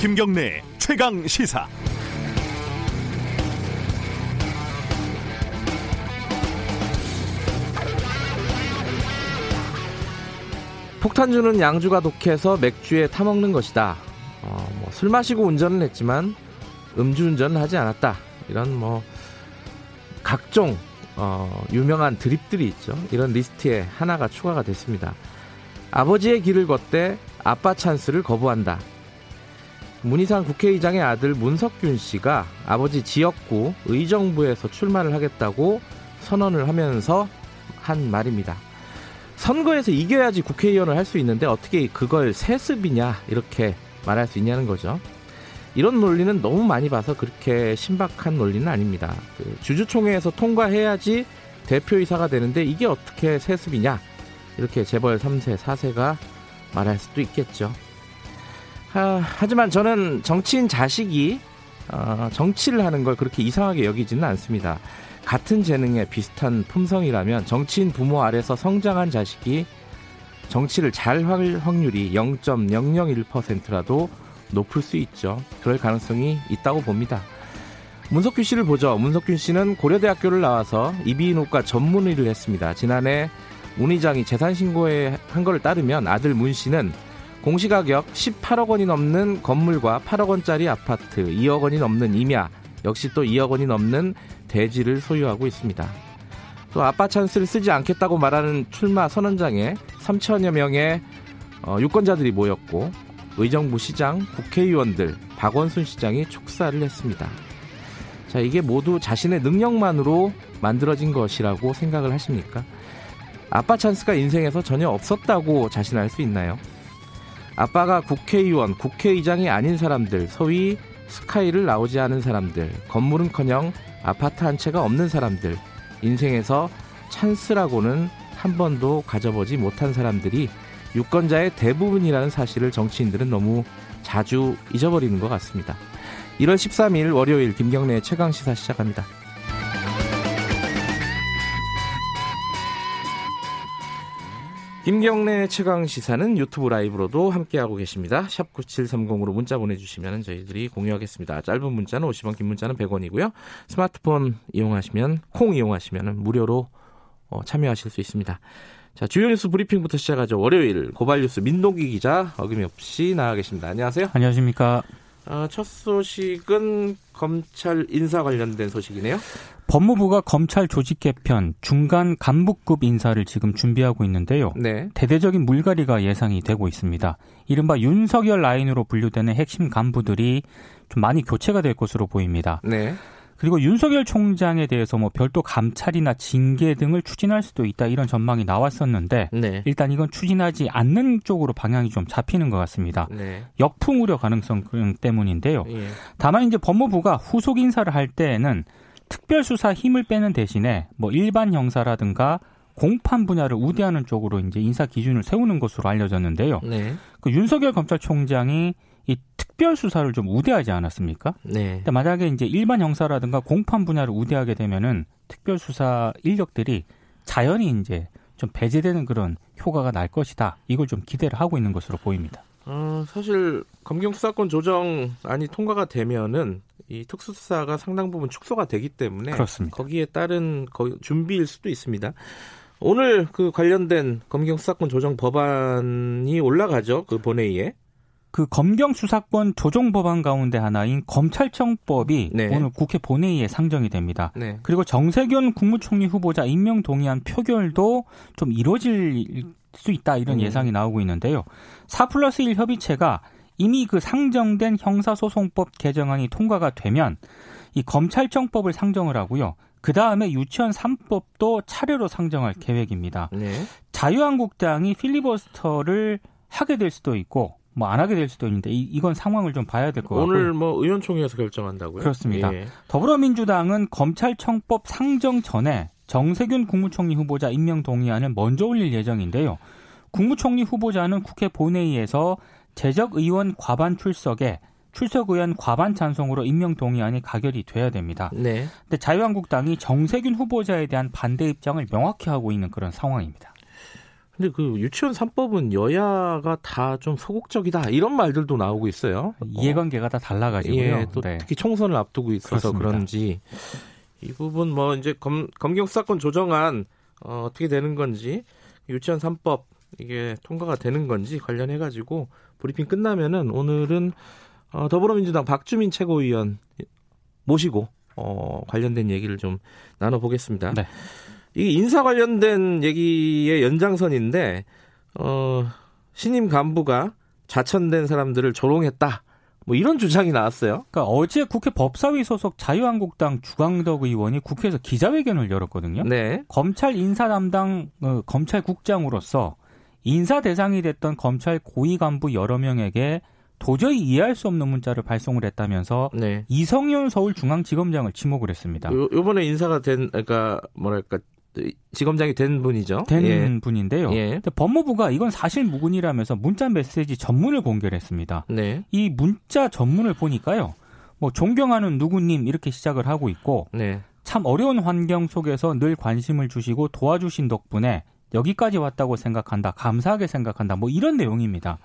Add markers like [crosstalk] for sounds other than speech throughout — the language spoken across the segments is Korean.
김경래 최강 시사. 폭탄주는 양주가 독해서 맥주에 타먹는 것이다. 어, 뭐 술 마시고 운전을 했지만 음주운전을 하지 않았다. 이런 뭐 각종 어, 유명한 드립들이 있죠. 이런 리스트에 하나가 추가가 됐습니다. 아버지의 길을 걷되 아빠 찬스를 거부한다. 문희상 국회의장의 아들 문석균 씨가 아버지 지역구 의정부에서 출마를 하겠다고 선언을 하면서 한 말입니다. 선거에서 이겨야지 국회의원을 할 수 있는데 어떻게 그걸 세습이냐 이렇게 말할 수 있냐는 거죠. 이런 논리는 너무 많이 봐서 그렇게 신박한 논리는 아닙니다. 그 주주총회에서 통과해야지 대표이사가 되는데 이게 어떻게 세습이냐 이렇게 재벌 3세 4세가 말할 수도 있겠죠. 하, 하지만 저는 정치인 자식이 어, 정치를 하는 걸 그렇게 이상하게 여기지는 않습니다. 같은 재능에 비슷한 품성이라면 정치인 부모 아래서 성장한 자식이 정치를 잘 할 확률이 0.001%라도 높을 수 있죠. 그럴 가능성이 있다고 봅니다. 문석균 씨를 보죠. 문석균 씨는 고려대학교를 나와서 이비인후과 전문의를 했습니다. 지난해 문 의장이 재산 신고에 한 거를 따르면 아들 문 씨는 공시가격 18억 원이 넘는 건물과 8억 원짜리 아파트, 2억 원이 넘는 임야, 역시 또 2억 원이 넘는 대지를 소유하고 있습니다. 또 아빠 찬스를 쓰지 않겠다고 말하는 출마 선언장에 3천여 명의 어, 유권자들이 모였고 의정부 시장, 국회의원들, 박원순 시장이 축사를 했습니다. 자, 이게 모두 자신의 능력만으로 만들어진 것이라고 생각을 하십니까? 아빠 찬스가 인생에서 전혀 없었다고 자신할 수 있나요? 아빠가 국회의원, 국회의장이 아닌 사람들, 소위 스카이를 나오지 않은 사람들, 건물은커녕 아파트 한 채가 없는 사람들, 인생에서 찬스라고는 한 번도 가져보지 못한 사람들이 유권자의 대부분이라는 사실을 정치인들은 너무 자주 잊어버리는 것 같습니다. 1월 13일 월요일 김경래의 최강 시사 시작합니다. 김경래 최강 시사는 유튜브 라이브로도 함께하고 계십니다. 샵 9730으로 문자 보내주시면 저희들이 공유하겠습니다. 짧은 문자는 50원, 긴 문자는 100원이고요. 스마트폰 이용하시면, 콩 이용하시면 무료로 어, 참여하실 수 있습니다. 자, 주요 뉴스 브리핑부터 시작하죠. 월요일 고발 뉴스 민동기 기자 어김없이 나와 계십니다. 안녕하세요. 안녕하십니까. 어, 첫 소식은 검찰 인사 관련된 소식이네요. 법무부가 검찰 조직 개편 중간 간부급 인사를 지금 준비하고 있는데요. 네. 대대적인 물갈이가 예상이 되고 있습니다. 이른바 윤석열 라인으로 분류되는 핵심 간부들이 좀 많이 교체가 될 것으로 보입니다. 네. 그리고 윤석열 총장에 대해서 뭐 별도 감찰이나 징계 등을 추진할 수도 있다 이런 전망이 나왔었는데 네. 일단 이건 추진하지 않는 쪽으로 방향이 좀 잡히는 것 같습니다. 네. 역풍 우려 가능성 때문인데요. 예. 다만 이제 법무부가 후속 인사를 할 때에는 특별수사 힘을 빼는 대신에 뭐 일반 형사라든가 공판 분야를 우대하는 쪽으로 이제 인사 기준을 세우는 것으로 알려졌는데요. 네. 그 윤석열 검찰총장이 이 특별 수사를 좀 우대하지 않았습니까? 네. 근데 만약에 이제 일반 형사라든가 공판 분야를 우대하게 되면은 특별 수사 인력들이 자연히 이제 좀 배제되는 그런 효과가 날 것이다. 이걸 좀 기대를 하고 있는 것으로 보입니다. 어, 사실 검경 수사권 조정안이 통과가 되면은 이 특수수사가 상당 부분 축소가 되기 때문에 그렇습니다. 거기에 따른 준비일 수도 있습니다. 오늘 그 관련된 검경 수사권 조정 법안이 올라가죠. 그 본회의에. 그 검경 수사권 조정 법안 가운데 하나인 검찰청법이 네. 오늘 국회 본회의에 상정이 됩니다. 네. 그리고 정세균 국무총리 후보자 임명 동의안 표결도 좀 이루어질 수 있다 이런 음. 예상이 나오고 있는데요. 4 플러스 1 협의체가 이미 그 상정된 형사소송법 개정안이 통과가 되면 이 검찰청법을 상정을 하고요. 그 다음에 유치원 3법도 차례로 상정할 계획입니다. 네. 자유한국당이 필리버스터를 하게 될 수도 있고 뭐 안 하게 될 수도 있는데 이, 건 상황을 좀 봐야 될 것 같고 오늘 뭐 의원총회에서 결정한다고요? 그렇습니다. 예. 더불어민주당은 검찰청법 상정 전에 정세균 국무총리 후보자 임명 동의안을 먼저 올릴 예정인데요. 국무총리 후보자는 국회 본회의에서 재적 의원 과반 출석에 출석 의원 과반 찬성으로 임명 동의안이 가결이 돼야 됩니다. 네. 근데 자유한국당이 정세균 후보자에 대한 반대 입장을 명확히 하고 있는 그런 상황입니다. 근데 그 유치원 3법은 여야가 다 좀 소극적이다 이런 말들도 나오고 있어요. 이해관계가 다 달라가지고요. 예, 또 네. 특히 총선을 앞두고 있어서 그렇습니다. 그런지 이 부분 뭐 이제 검, 검경 수사권 조정안 어, 어떻게 되는 건지 유치원 3법 이게 통과가 되는 건지 관련해 가지고 브리핑 끝나면은 오늘은 어, 더불어민주당 박주민 최고위원 모시고 어, 관련된 얘기를 좀 나눠보겠습니다. 네. 이 인사 관련된 얘기의 연장선인데 어, 신임 간부가 좌천된 사람들을 조롱했다. 뭐 이런 주장이 나왔어요. 그러니까 어제 국회 법사위 소속 자유한국당 주광덕 의원이 국회에서 기자회견을 열었거든요. 네. 검찰 인사 담당 어, 검찰국장으로서 인사 대상이 됐던 검찰 고위 간부 여러 명에게 도저히 이해할 수 없는 문자를 발송을 했다면서 네. 이성윤 서울중앙지검장을 지목을 했습니다. 요, 요번에 인사가 된 그러니까 뭐랄까 지검장이 된 분이죠. 된 예. 분인데요. 예. 법무부가 이건 사실 무근이라면서 문자 메시지 전문을 공개를 했습니다. 네. 이 문자 전문을 보니까요. 뭐 존경하는 누구님 이렇게 시작을 하고 있고 네. 참 어려운 환경 속에서 늘 관심을 주시고 도와주신 덕분에 여기까지 왔다고 생각한다. 감사하게 생각한다. 뭐 이런 내용입니다.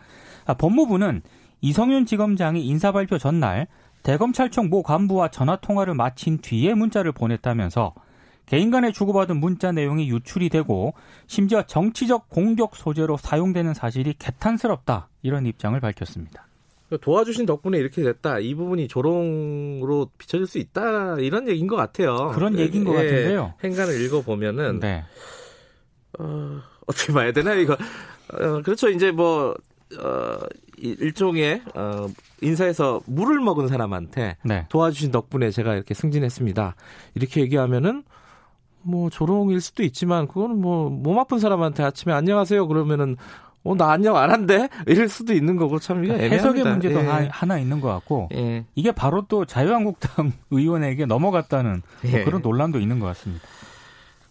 아, 법무부는 이성윤 지검장이 인사 발표 전날 대검찰청 모 간부와 전화 통화를 마친 뒤에 문자를 보냈다면서 개인 간에 주고받은 문자 내용이 유출이 되고 심지어 정치적 공격 소재로 사용되는 사실이 개탄스럽다 이런 입장을 밝혔습니다. 도와주신 덕분에 이렇게 됐다. 이 부분이 조롱으로 비춰질 수 있다. 이런 얘기인 것 같아요. 그런 얘기인 것 예, 같은데요. 행간을 읽어보면은 네. 어, 어떻게 봐야 되나 이거. 어, 그렇죠. 이제 뭐 어, 일종의 어, 인사에서 물을 먹은 사람한테 네. 도와주신 덕분에 제가 이렇게 승진했습니다. 이렇게 얘기하면은 뭐 조롱일 수도 있지만 그거는 뭐 몸 아픈 사람한테 아침에 안녕하세요 그러면은 어, 나 안녕 안 한대? 이럴 수도 있는 거고, 참, 이게 그러니까 해석의 문제도 예. 하나 있는 것 같고, 예. 이게 바로 또 자유한국당 [laughs] 의원에게 넘어갔다는 뭐 예. 그런 논란도 있는 것 같습니다.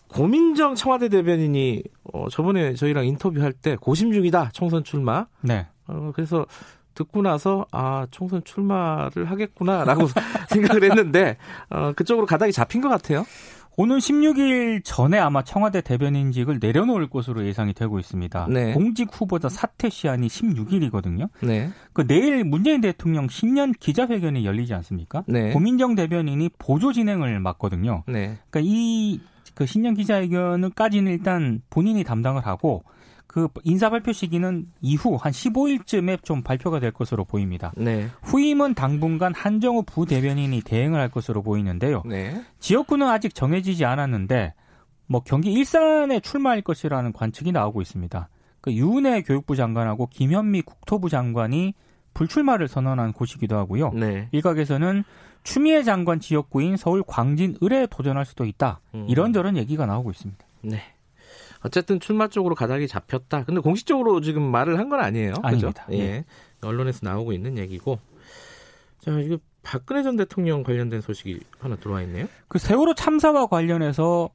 고민정 청와대 대변인이, 어, 저번에 저희랑 인터뷰할 때 고심 중이다, 총선 출마. 네. 어, 그래서 듣고 나서, 아, 총선 출마를 하겠구나라고 [laughs] 생각을 했는데, 어, 그쪽으로 가닥이 잡힌 것 같아요. 오는 16일 전에 아마 청와대 대변인직을 내려놓을 것으로 예상이 되고 있습니다. 네. 공직 후보자 사퇴 시한이 16일이거든요. 네. 그 내일 문재인 대통령 신년 기자회견이 열리지 않습니까? 네. 고민정 대변인이 보조 진행을 맡거든요. 네. 그러니까 이 그 신년 기자회견까지는 일단 본인이 담당을 하고 그 인사 발표 시기는 이후 한 15일쯤에 좀 발표가 될 것으로 보입니다. 네. 후임은 당분간 한정우 부대변인이 대행을 할 것으로 보이는데요. 네. 지역구는 아직 정해지지 않았는데 뭐 경기 일산에 출마할 것이라는 관측이 나오고 있습니다. 그 유은혜 교육부 장관하고 김현미 국토부 장관이 불출마를 선언한 곳이기도 하고요. 네. 일각에서는 추미애 장관 지역구인 서울 광진 을에 도전할 수도 있다. 음. 이런저런 얘기가 나오고 있습니다. 네. 어쨌든 출마 쪽으로 가닥이 잡혔다. 근데 공식적으로 지금 말을 한 건 아니에요. 아닙니다. 그죠? 예. 예. 언론에서 나오고 있는 얘기고. 자, 이거 박근혜 전 대통령 관련된 소식이 하나 들어와 있네요. 그 세월호 참사와 관련해서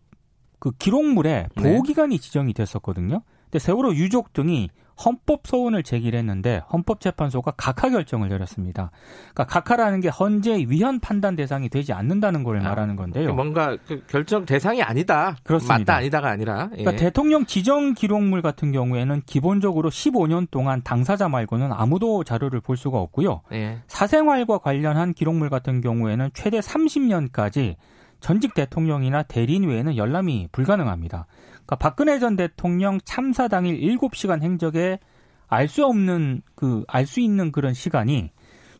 그 기록물에 보호 기간이 네. 지정이 됐었거든요. 근데 세월호 유족 등이 헌법 소원을 제기를 했는데 헌법재판소가 각하 결정을 내렸습니다. 그러니까 각하라는 게 헌재 위헌 판단 대상이 되지 않는다는 걸 아, 말하는 건데요. 뭔가 그 결정 대상이 아니다. 그렇습니다. 맞다 아니다가 아니라. 예. 그러니까 대통령 지정 기록물 같은 경우에는 기본적으로 15년 동안 당사자 말고는 아무도 자료를 볼 수가 없고요. 예. 사생활과 관련한 기록물 같은 경우에는 최대 30년까지 전직 대통령이나 대리인 외에는 열람이 불가능합니다. 그러니까 박근혜 전 대통령 참사 당일 7시간 행적에 알 수 없는 그 알 수 있는 그런 시간이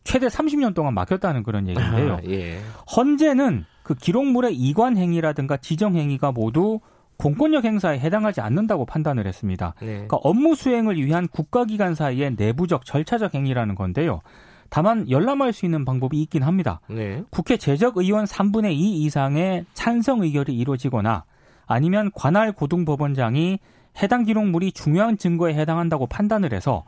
최대 30년 동안 막혔다는 그런 얘기인데요. 아, [laughs] 예. 헌재는 그 기록물의 이관 행위라든가 지정 행위가 모두 공권력 행사에 해당하지 않는다고 판단을 했습니다. 네. 그러니까 업무 수행을 위한 국가기관 사이의 내부적 절차적 행위라는 건데요. 다만 열람할 수 있는 방법이 있긴 합니다. 네. 국회 재적 의원 3분의 2 이상의 찬성 의결이 이루어지거나 아니면 관할 고등법원장이 해당 기록물이 중요한 증거에 해당한다고 판단을 해서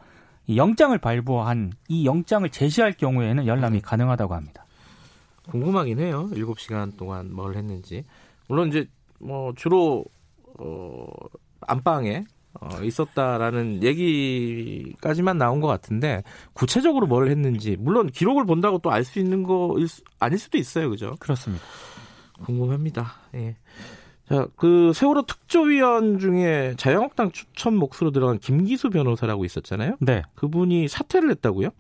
영장을 발부한 이 영장을 제시할 경우에는 열람이 네. 가능하다고 합니다. 궁금하긴 해요. 7시간 동안 뭘 했는지. 물론 이제 뭐 주로 어 안방에 어, 있었다라는 얘기까지만 나온 것 같은데 구체적으로 뭘 했는지 물론 기록을 본다고 또 알 수 있는 거 아닐 수도 있어요, 그죠? 그렇습니다. 궁금합니다. 예. 자, 그 세월호 특조위원 중에 자유한국당 추천 몫으로 들어간 김기수 변호사라고 있었잖아요. 네. 그분이 사퇴를 했다고요?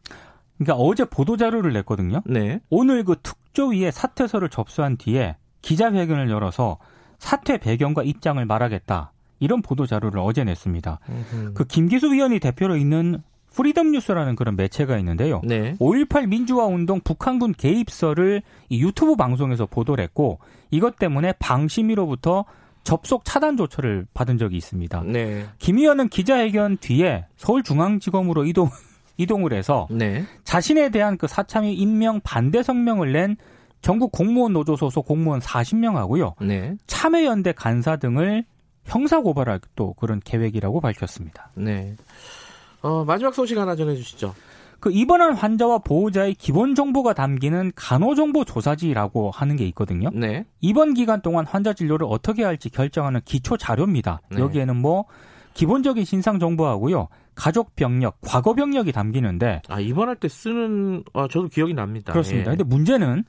그러니까 어제 보도 자료를 냈거든요. 네. 오늘 그 특조위에 사퇴서를 접수한 뒤에 기자회견을 열어서 사퇴 배경과 입장을 말하겠다. 이런 보도 자료를 어제 냈습니다. 음흠. 그 김기수 위원이 대표로 있는 프리덤 뉴스라는 그런 매체가 있는데요. 네. 5.18 민주화 운동 북한군 개입설을 이 유튜브 방송에서 보도를 했고 이것 때문에 방심위로부터 접속 차단 조처를 받은 적이 있습니다. 네. 김 의원은 기자회견 뒤에 서울중앙지검으로 이동 [laughs] 이동을 해서 네. 자신에 대한 그 사참위 임명 반대 성명을 낸 전국 공무원 노조 소속 공무원 40명하고요. 네. 참여연대 간사 등을 형사 고발할 또 그런 계획이라고 밝혔습니다. 네. 어, 마지막 소식 하나 전해 주시죠. 그 입원한 환자와 보호자의 기본 정보가 담기는 간호정보 조사지라고 하는 게 있거든요. 네. 입원 기간 동안 환자 진료를 어떻게 할지 결정하는 기초 자료입니다. 네. 여기에는 뭐 기본적인 신상 정보하고요. 가족 병력, 과거 병력이 담기는데 아 입원할 때 쓰는 아 저도 기억이 납니다. 그렇습니다. 예. 근데 문제는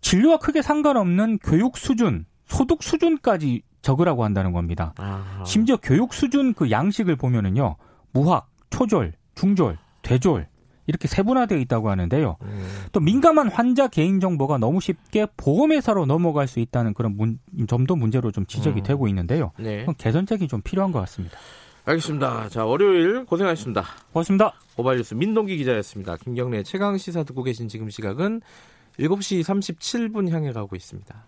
진료와 크게 상관없는 교육 수준, 소득 수준까지 적으라고 한다는 겁니다. 아하. 심지어 교육 수준 그 양식을 보면은요. 무학, 초졸, 중졸, 대졸 이렇게 세분화되어 있다고 하는데요. 음. 또 민감한 환자 개인 정보가 너무 쉽게 보험회사로 넘어갈 수 있다는 그런 문, 점도 문제로 좀 지적이 음. 되고 있는데요. 네. 개선책이 좀 필요한 것 같습니다. 알겠습니다. 자, 월요일 고생하셨습니다. 고맙습니다. 오바이뉴스 민동기 기자였습니다. 김경래 최강 시사 듣고 계신 지금 시각은 7시 37분 향해 가고 있습니다.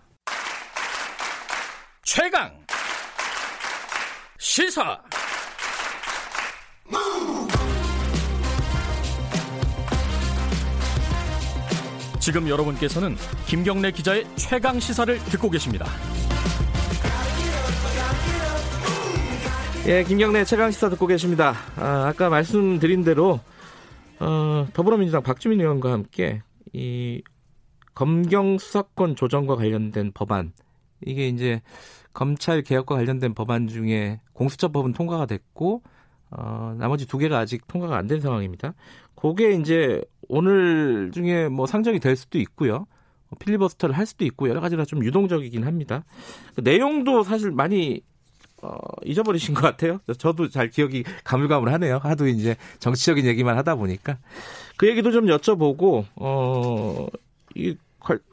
최강 시사 지금 여러분께서는 김경래 기자의 최강 시사를 듣고 계십니다. 예, 김경래 최강 시사 듣고 계십니다. 아, 아까 말씀드린 대로 어, 더불어민주당 박주민 의원과 함께 이 검경 수사권 조정과 관련된 법안 이게 이제 검찰 개혁과 관련된 법안 중에 공수처법은 통과가 됐고 어, 나머지 두 개가 아직 통과가 안 된 상황입니다. 그게 이제 오늘 중에 뭐 상정이 될 수도 있고요. 뭐 필리버스터를 할 수도 있고 여러 가지가 좀 유동적이긴 합니다. 그 내용도 사실 많이 어, 잊어버리신 것 같아요. 저도 잘 기억이 가물가물하네요. 하도 이제 정치적인 얘기만 하다 보니까 그 얘기도 좀 여쭤보고 어, 이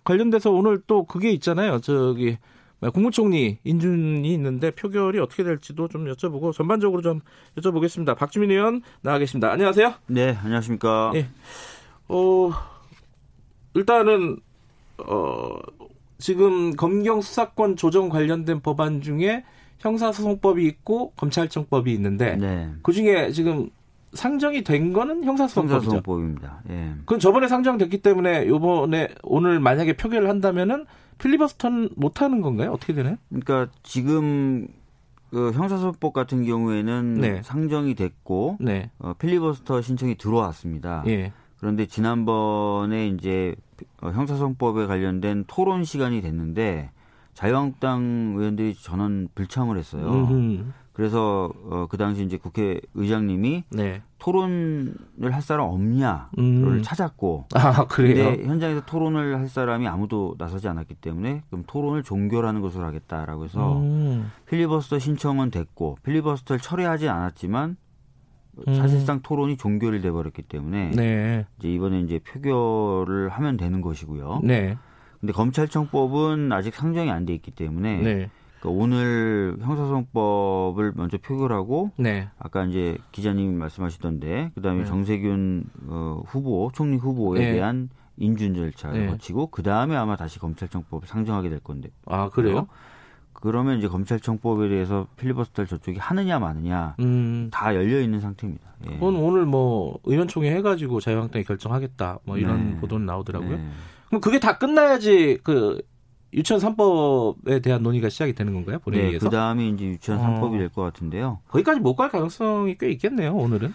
관련돼서 오늘 또 그게 있잖아요. 저기 국무총리 인준이 있는데 표결이 어떻게 될지도 좀 여쭤보고 전반적으로 좀 여쭤보겠습니다. 박주민 의원 나와 계십니다. 안녕하세요. 네, 안녕하십니까. 예. 어, 일단은 어, 지금 검경 수사권 조정 관련된 법안 중에 형사소송법이 있고 검찰청법이 있는데 네. 그 중에 지금 상정이 된 거는 형사소송법이죠. 형사소송법입니다. 예. 그건 저번에 상정됐기 때문에 요번에 오늘 만약에 표결을 한다면은 필리버스터는 못 하는 건가요? 어떻게 되나요? 그러니까 지금 그 형사소송법 같은 경우에는 네. 상정이 됐고 네. 어, 필리버스터 신청이 들어왔습니다. 예. 그런데 지난번에 이제 어, 형사소송법에 관련된 토론 시간이 됐는데 자유한국당 의원들이 전원 불참을 했어요. 음흠. 그래서 어, 그 당시 이제 국회 의장님이 네. 토론을 할 사람 없냐를 음. 찾았고 아 그래요? 근데 현장에서 토론을 할 사람이 아무도 나서지 않았기 때문에 그럼 토론을 종결하는 것으로 하겠다라고 해서 음. 필리버스터 신청은 됐고 필리버스터를 철회하지 않았지만 음. 사실상 토론이 종결이 돼버렸기 때문에 네. 이제 이번에 이제 표결을 하면 되는 것이고요. 네. 근데 검찰청법은 아직 상정이 안 돼 있기 때문에 네. 그러니까 오늘 형사소송법을 먼저 표결하고 네. 아까 이제 기자님이 말씀하시던데 그다음에 네. 정세균 어, 후보 총리 후보에 네. 대한 인준 절차를 네. 거치고 그다음에 아마 다시 검찰청법을 상정하게 될 건데 아 그래요? 그 러면 이제 검찰청법에 대해서 필리버스터를 저쪽이 하느냐 마느냐 음. 다 열려 있는 상태입니다. 예. 그건 오늘 뭐 의원총회 해가지고 자유한국당이 결정하겠다 뭐 이런 네. 보도는 나오더라고요. 네. 그럼 그게 다 끝나야지 그 유치원 3법에 대한 논의가 시작이 되는 건가요? 네, 본회의에서? 그 다음에 이제 유치원 어. 3법이 될것 같은데요. 거기까지 못 갈 가능성이 꽤 있겠네요. 오늘은.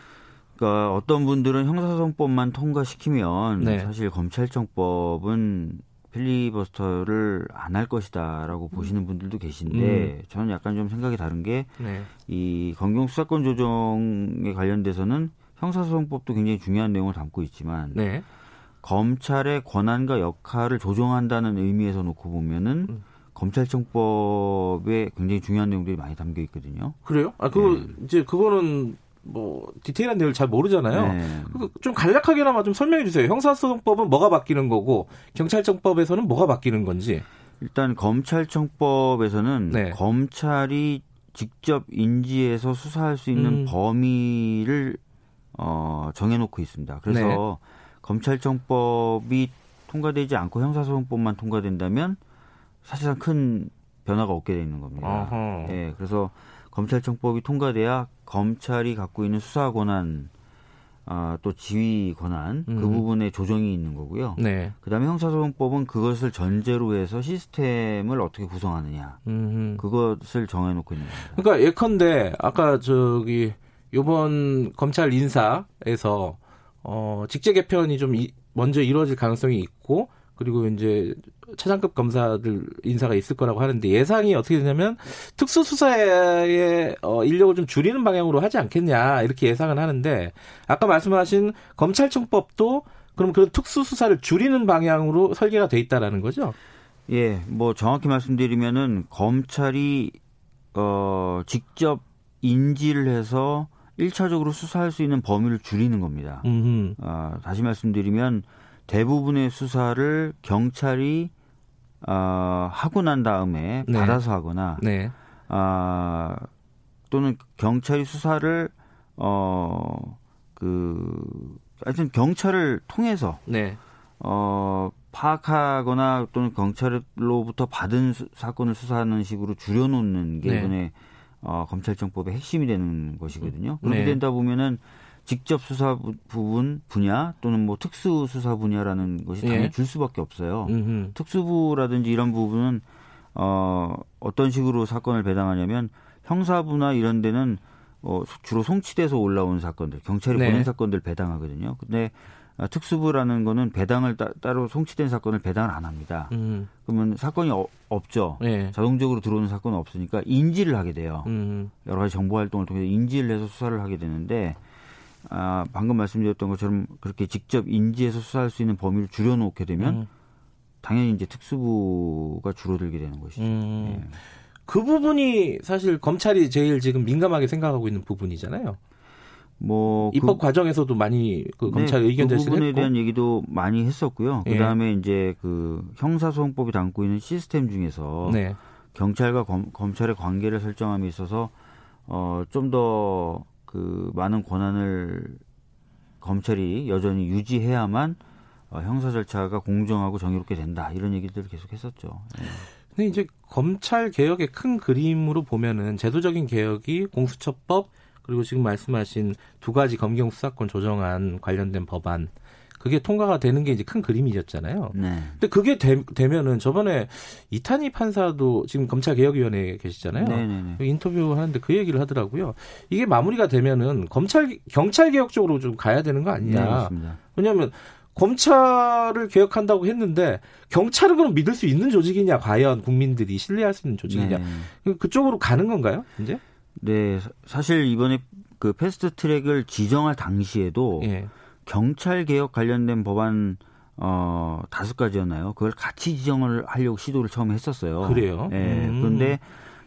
그러니까 어떤 분들은 형사소송법만 통과시키면 네. 사실 검찰청법은 필리버스터를 안 할 것이다라고 보시는 분들도 계신데 저는 약간 좀 생각이 다른 게이 네. 검경 수사권 조정에 관련돼서는 형사소송법도 굉장히 중요한 내용을 담고 있지만 네. 검찰의 권한과 역할을 조정한다는 의미에서 놓고 보면은 음. 검찰청법에 굉장히 중요한 내용들이 많이 담겨 있거든요. 그래요? 아, 그거 네. 이제 그거는 뭐 디테일한 내용을 잘 모르잖아요. 네. 좀 간략하게나마 좀 설명해 주세요. 형사소송법은 뭐가 바뀌는 거고 경찰청법에서는 뭐가 바뀌는 건지. 일단 검찰청법에서는 네. 검찰이 직접 인지해서 수사할 수 있는 음. 범위를 어, 정해놓고 있습니다. 그래서 네. 검찰청법이 통과되지 않고 형사소송법만 통과된다면 사실상 큰 변화가 없게 되는 겁니다. 예, 네, 그래서 검찰청법이 통과돼야 검찰이 갖고 있는 수사 권한 아, 또 지휘 권한 그 음. 그 부분에 조정이 있는 거고요. 네. 그다음에 형사소송법은 그것을 전제로 해서 시스템을 어떻게 구성하느냐 음. 그것을 정해놓고 있는 겁니다. 그러니까 예컨대 아까 저기 요번 검찰 인사에서 어, 직제 개편이 좀 이, 먼저 이루어질 가능성이 있고 그리고 이제 차장급 검사들 인사가 있을 거라고 하는데 예상이 어떻게 되냐면 특수수사의 어, 인력을 좀 줄이는 방향으로 하지 않겠냐 이렇게 예상은 하는데 아까 말씀하신 검찰청법도 그럼 그런 특수수사를 줄이는 방향으로 설계가 돼 있다라는 거죠? 예, 뭐 정확히 말씀드리면은 검찰이 어 직접 인지를 해서 1차적으로 수사할 수 있는 범위를 줄이는 겁니다. 어, 다시 말씀드리면 대부분의 수사를 경찰이 어, 하고 난 다음에 네. 받아서 하거나 네. 어, 또는 경찰이 수사를 어 그 하여튼 경찰을 통해서 네. 어 파악하거나 또는 경찰로부터 받은 수, 사건을 수사하는 식으로 줄여놓는 게 네. 이번에 어, 검찰청법의 핵심이 되는 것이거든요. 그렇게 네. 된다 보면은 직접 수사 부분 분야 또는 뭐 특수 수사 분야라는 것이 당연히 예. 줄 수밖에 없어요. 음흠. 특수부라든지 이런 부분은 어 어떤 식으로 사건을 배당하냐면 형사부나 이런 데는 어 주로 송치돼서 올라온 사건들, 경찰이 네. 보낸 사건들 배당하거든요. 근데 아, 특수부라는 거는 배당을 따, 로 송치된 사건을 배당을 안 합니다. 음. 그러면 사건이 어, 없죠. 네. 자동적으로 들어오는 사건은 없으니까 인지를 하게 돼요. 음. 여러 가지 정보 활동을 통해서 인지를 해서 수사를 하게 되는데 아, 방금 말씀드렸던 것처럼 그렇게 직접 인지해서 수사할 수 있는 범위를 줄여놓게 되면 음. 당연히 이제 특수부가 줄어들게 되는 것이죠. 음. 예. 그 부분이 사실 검찰이 제일 지금 민감하게 생각하고 있는 부분이잖아요. 뭐 입법 그, 과정에서도 많이 그 검찰 네, 의견 그 부분에 했고. 대한 얘기도 많이 했었고요. 예. 그다음에 이제 그 형사소송법이 담고 있는 시스템 중에서 네. 경찰과 검, 검찰의 관계를 설정함에 있어서 어좀더 그 많은 권한을 검찰이 여전히 유지해야만 어, 형사 절차가 공정하고 정의롭게 된다 이런 얘기들을 계속 했었죠. 예. 근데 이제 검찰 개혁의 큰 그림으로 보면은 제도적인 개혁이 공수처법 그리고 지금 말씀하신 두 가지 검경 수사권 조정안 관련된 법안 그게 통과가 되는 게 이제 큰 그림이었잖아요. 네. 근데 그게 되, 면은 저번에 이탄희 판사도 지금 검찰개혁위원회에 계시잖아요. 네네네. 네, 네. 그 인터뷰 하는데 그 얘기를 하더라고요. 이게 마무리가 되면은 검찰 경찰 개혁 쪽으로 좀 가야 되는 거 아니냐. 네, 왜냐하면 검찰을 개혁한다고 했는데 경찰은 그럼 믿을 수 있는 조직이냐 과연 국민들이 신뢰할 수 있는 조직이냐 네. 그쪽으로 가는 건가요 이제? 네 사실 이번에 그 패스트 트랙을 지정할 당시에도 예. 경찰 개혁 관련된 법안 어 다섯 가지였나요? 그걸 같이 지정을 하려고 시도를 처음에 했었어요. 그래요? 예. 음. 그런데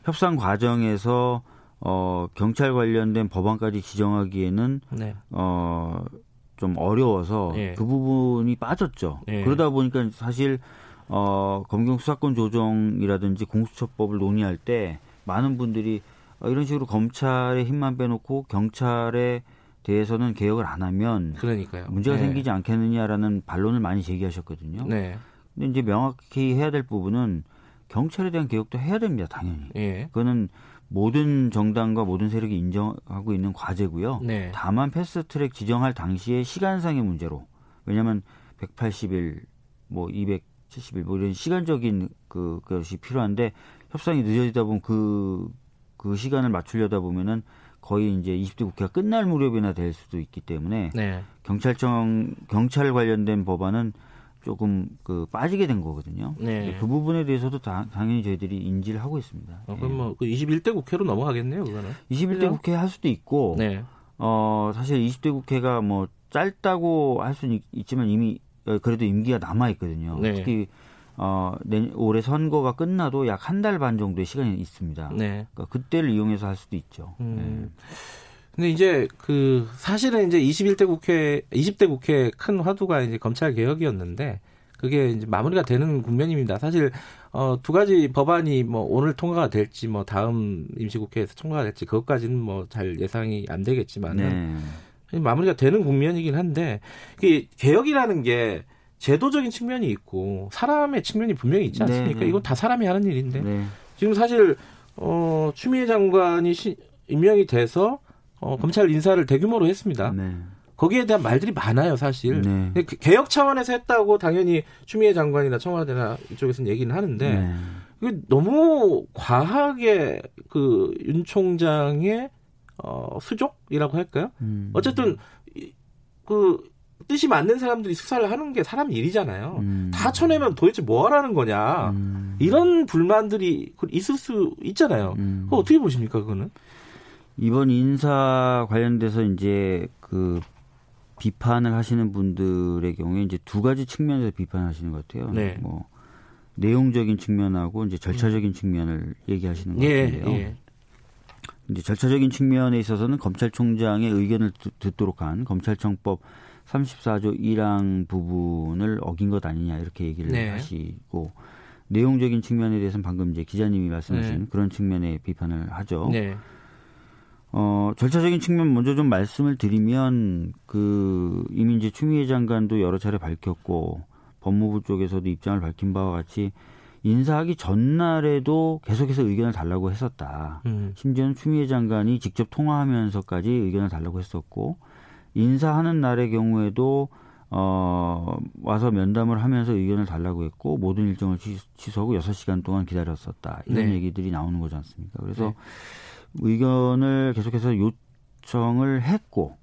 협상 과정에서 어 경찰 관련된 법안까지 지정하기에는 네. 어좀 어려워서 예. 그 부분이 빠졌죠. 예. 그러다 보니까 사실 어 검경 수사권 조정이라든지 공수처법을 논의할 때 많은 분들이 어, 이런 식으로 검찰의 힘만 빼놓고 경찰의 대해서는 개혁을 안 하면 그러니까요. 문제가 네. 생기지 않겠느냐라는 반론을 많이 제기하셨거든요. 네. 근데 이제 명확히 해야 될 부분은 경찰에 대한 개혁도 해야 됩니다, 당연히. 네. 그거는 모든 정당과 모든 세력이 인정하고 있는 과제고요. 네. 다만 패스트트랙 지정할 당시에 시간상의 문제로 왜냐하면 180일, 뭐 270일 뭐 이런 시간적인 그 것이 필요한데 협상이 늦어지다 보면 그그 그 시간을 맞추려다 보면은 거의 이제 20대 국회가 끝날 무렵이나 될 수도 있기 때문에 네. 경찰청 경찰 관련된 법안은 조금 그 빠지게 된 거거든요. 네. 그 부분에 대해서도 다, 당연히 저희들이 인지를 하고 있습니다. 어, 그럼 뭐 21대 국회로 넘어가겠네요, 그거는. 21대 그죠? 국회 할 수도 있고, 네. 어 사실 20대 국회가 뭐 짧다고 할 수는 있지만 이미 어, 그래도 임기가 남아 있거든요. 네. 특히 어, 내, 올해 선거가 끝나도 약 한 달 반 정도의 시간이 있습니다. 네. 그러니까 그때를 이용해서 할 수도 있죠. 음. 네. 근데 이제 그 사실은 이제 21대 국회, 20대 국회 큰 화두가 이제 검찰 개혁이었는데 그게 이제 마무리가 되는 국면입니다. 사실 어, 두 가지 법안이 뭐 오늘 통과가 될지 뭐 다음 임시국회에서 통과가 될지 그것까지는 뭐 잘 예상이 안 되겠지만은 네. 마무리가 되는 국면이긴 한데 이게 개혁이라는 게 제도적인 측면이 있고 사람의 측면이 분명히 있지 않습니까? 네. 이건 다 사람이 하는 일인데 네. 지금 사실 어, 추미애 장관이 시, 임명이 돼서 어, 검찰 인사를 대규모로 했습니다. 네. 거기에 대한 말들이 많아요, 사실. 네. 그 개혁 차원에서 했다고 당연히 추미애 장관이나 청와대나 이쪽에서는 얘기는 하는데 네. 이게 너무 과하게 그 윤 총장의 어, 수족이라고 할까요? 음. 어쨌든 그 뜻이 맞는 사람들이 수사를 하는 게 사람 일이잖아요. 음. 다 쳐내면 도대체 뭐 하라는 거냐. 음. 이런 불만들이 있을 수 있잖아요. 음. 그거 어떻게 보십니까, 그거는? 이번 인사 관련돼서 이제 그 비판을 하시는 분들의 경우에 이제 두 가지 측면에서 비판하시는 것 같아요. 네. 뭐 내용적인 측면하고 이제 절차적인 음. 측면을 얘기하시는 것 예, 같은데요. 예. 이제 절차적인 측면에 있어서는 검찰총장의 의견을 듣 도록 한 검찰청법 34조 1항 부분을 어긴 것 아니냐 이렇게 얘기를 네. 하시고 내용적인 측면에 대해서는 방금 이제 기자님이 말씀하신 네. 그런 측면에 비판을 하죠. 네. 어, 절차적인 측면 먼저 좀 말씀을 드리면 그 이미 이제 추미애 장관도 여러 차례 밝혔고 법무부 쪽에서도 입장을 밝힌 바와 같이 인사하기 전날에도 계속해서 의견을 달라고 했었다. 음. 심지어는 추미애 장관이 직접 통화하면서까지 의견을 달라고 했었고 인사하는 날의 경우에도 어, 와서 면담을 하면서 의견을 달라고 했고 모든 일정을 취소하고 6시간 동안 기다렸었다. 이런 네. 얘기들이 나오는 거지 않습니까? 그래서 네. 의견을 계속해서 요청을 했고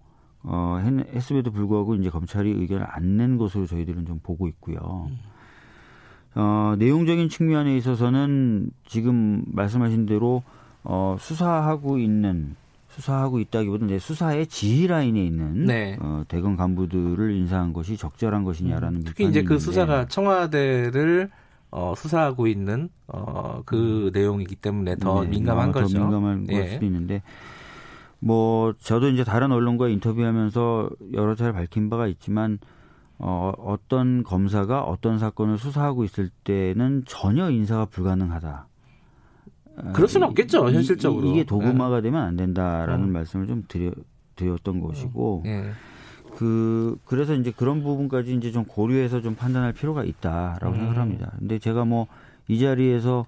어, 했음에도 불구하고 이제 검찰이 의견을 안 낸 것으로 저희들은 좀 보고 있고요. 음. 어, 내용적인 측면에 있어서는 지금 말씀하신 대로 어, 수사하고 있는 수사하고 있다기보다는 수사의 지휘 라인에 있는 네. 어, 대검 간부들을 인사한 것이 적절한 것이냐라는 음, 특히 이제 그 수사가 청와대를 어, 수사하고 있는 어, 그 음. 내용이기 때문에 더 네, 민감한 어, 거죠. 더 민감한 예. 걸 수도 있는데 뭐 저도 이제 다른 언론과 인터뷰하면서 여러 차례 밝힌 바가 있지만 어, 어떤 검사가 어떤 사건을 수사하고 있을 때는 전혀 인사가 불가능하다. 그럴 수는 없겠죠, 이, 현실적으로. 이, 게 도구마가 네. 되면 안 된다라는 음. 말씀을 좀 드려, 드렸던 것이고, 네. 그, 그래서 이제 그런 부분까지 이제 좀 고려해서 좀 판단할 필요가 있다라고 음. 생각을 합니다. 근데 제가 뭐 이 자리에서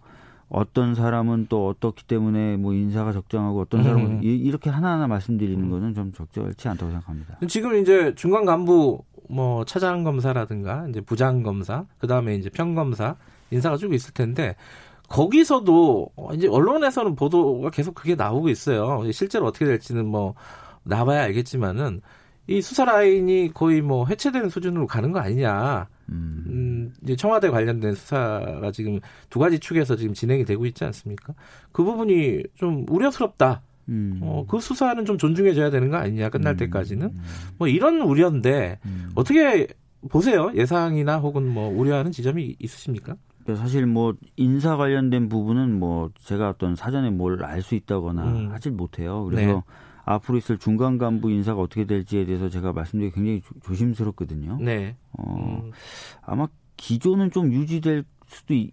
어떤 사람은 또 어떻기 때문에 뭐 인사가 적정하고 어떤 사람은 음. 이, 렇게 하나하나 말씀드리는 음. 거는 좀 적절치 않다고 생각합니다. 지금 이제 중간 간부 뭐 차장 검사라든가 이제 부장 검사, 그 다음에 이제 평 검사 인사가 쭉 있을 텐데 거기서도 이제 언론에서는 보도가 계속 그게 나오고 있어요. 실제로 어떻게 될지는 뭐 나봐야 알겠지만은 이 수사 라인이 거의 뭐 해체되는 수준으로 가는 거 아니냐. 음. 음, 이제 청와대 관련된 수사가 지금 두 가지 축에서 지금 진행이 되고 있지 않습니까? 그 부분이 좀 우려스럽다. 음. 어, 그 수사는 좀 존중해줘야 되는 거 아니냐, 끝날 음. 때까지는. 뭐 이런 우려인데, 음. 어떻게 보세요? 예상이나 혹은 뭐 우려하는 지점이 있으십니까? 사실 뭐 인사 관련된 부분은 뭐 제가 어떤 사전에 뭘 알 수 있다거나 음. 하질 못해요. 그래서 네. 앞으로 있을 중간 간부 인사가 어떻게 될지에 대해서 제가 말씀드리기 굉장히 조, 심스럽거든요 네. 어, 음. 아마 기조는 좀 유지될 수도 있,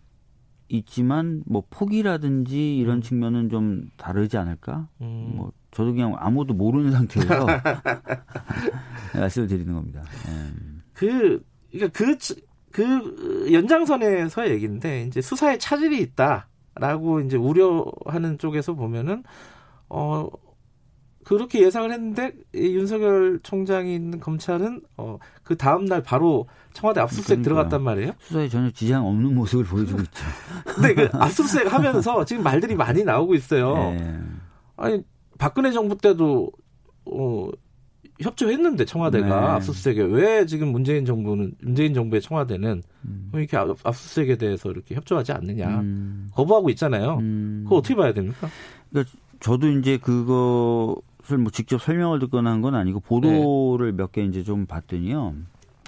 있지만 뭐 폭이라든지 이런 음. 측면은 좀 다르지 않을까? 음. 뭐 저도 그냥 아무도 모르는 [laughs] 상태에서 [laughs] 말씀을 드리는 겁니다. 네. 그 그러니까 그, 그 연장선에서 얘기인데 이제 수사에 차질이 있다라고 이제 우려하는 쪽에서 보면은 어 그렇게 예상을 했는데 윤석열 총장이 있는 검찰은 어, 그 다음 날 바로 청와대 압수수색 그러니까요. 들어갔단 말이에요. 수사에 전혀 지장 없는 모습을 보여주고 있죠. 근데 [laughs] 그 압수수색 하면서 지금 말들이 많이 나오고 있어요. 네. 아니 박근혜 정부 때도 어, 협조했는데 청와대가 네. 압수수색에 왜 지금 문재인 정부는 문재인 정부의 청와대는 음. 이렇게 압수수색에 대해서 이렇게 협조하지 않느냐 음. 거부하고 있잖아요. 음. 그거 어떻게 봐야 됩니까? 그러니까 저도 이제 그거 것을 뭐 직접 설명을 듣거나 한 건 아니고 보도를 네. 몇개 이제 좀 봤더니요.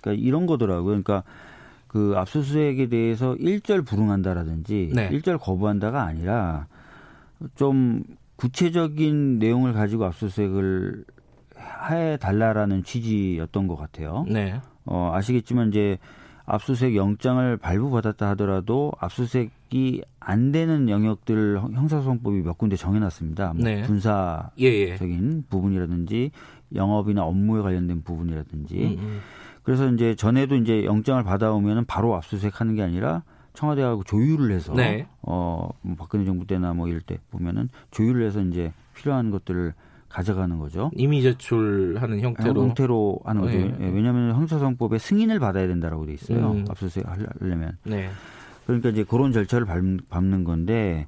그러니까 이런 거더라고요. 그러니까 그 압수수색에 대해서 일절 불응한다라든지 네. 일절 거부한다가 아니라 좀 구체적인 내용을 가지고 압수수색을 해 달라라는 취지였던 것 같아요. 네. 어, 아시겠지만 이제 압수수색 영장을 발부받았다 하더라도 압수수색이 안 되는 영역들 형사소송법이 몇 군데 정해놨습니다. 뭐 네. 분사적인 예, 예. 부분이라든지 영업이나 업무에 관련된 부분이라든지. 음, 음. 그래서 이제 전에도 이제 영장을 받아오면은 바로 압수수색하는 게 아니라 청와대하고 조율을 해서 네. 어뭐 박근혜 정부 때나 뭐 이럴 때 보면은 조율을 해서 이제 필요한 것들을 가져가는 거죠. 이미 제출하는 형태로 형태로 하는 거죠. 네. 예, 왜냐하면 형사소송법에 승인을 받아야 된다라고 돼 있어요. 음. 압수수색 하려면. 네. 그러니까 이제 그런 절차를 밟는 건데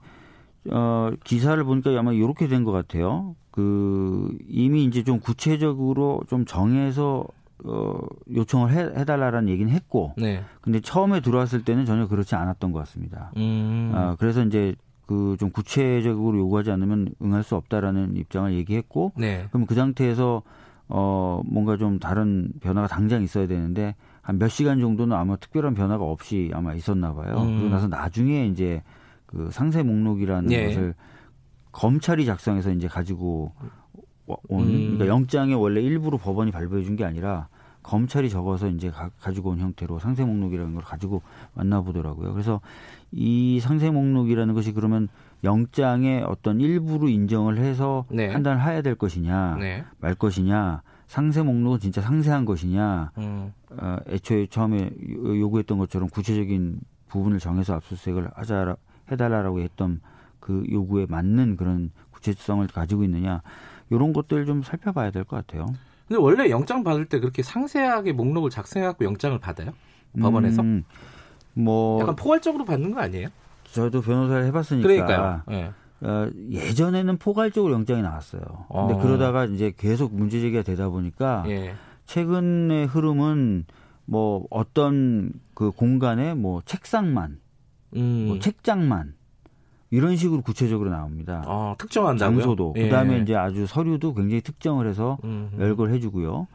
어 기사를 보니까 아마 이렇게 된 것 같아요. 그 이미 이제 좀 구체적으로 좀 정해서 어, 요청을 해, 해달라라는 얘기는 했고, 네. 근데 처음에 들어왔을 때는 전혀 그렇지 않았던 것 같습니다. 음. 어, 그래서 이제 그 좀 구체적으로 요구하지 않으면 응할 수 없다라는 입장을 얘기했고, 네. 그럼 그 상태에서 어, 뭔가 좀 다른 변화가 당장 있어야 되는데, 한 몇 시간 정도는 아마 특별한 변화가 없이 아마 있었나 봐요. 음. 그러고 나서 나중에 이제 그 상세 목록이라는 네. 것을 검찰이 작성해서 이제 가지고 온 음. 그러니까 영장에 원래 일부러 법원이 발부해 준 게 아니라 검찰이 적어서 이제 가, 지고온 형태로 상세 목록이라는 걸 가지고 만나보더라고요. 그래서 이 상세 목록이라는 것이 그러면 영장에 어떤 일부로 인정을 해서 네. 판단을 해야 될 것이냐 네. 말 것이냐 상세 목록은 진짜 상세한 것이냐 음. 어, 애초에 처음에 요구했던 것처럼 구체적인 부분을 정해서 압수수색을 하자 해달라라고 했던 그 요구에 맞는 그런 구체성을 가지고 있느냐 이런 것들 좀 살펴봐야 될 것 같아요. 근데 원래 영장 받을 때 그렇게 상세하게 목록을 작성해갖고 영장을 받아요? 법원에서? 음, 뭐 약간 포괄적으로 받는 거 아니에요? 저도 변호사를 해봤으니까. 그러니까요. 네. 어, 예전에는 포괄적으로 영장이 나왔어요. 근데 어. 그러다가 이제 계속 문제 제기가 되다 보니까 예. 최근의 흐름은 뭐 어떤 그 공간에 뭐 책상만, 음. 뭐 책장만 이런 식으로 구체적으로 나옵니다. 아, 특정한다고요? 장소도. 예. 그다음에 이제 아주 서류도 굉장히 특정을 해서 음흠. 열거를 해주고요.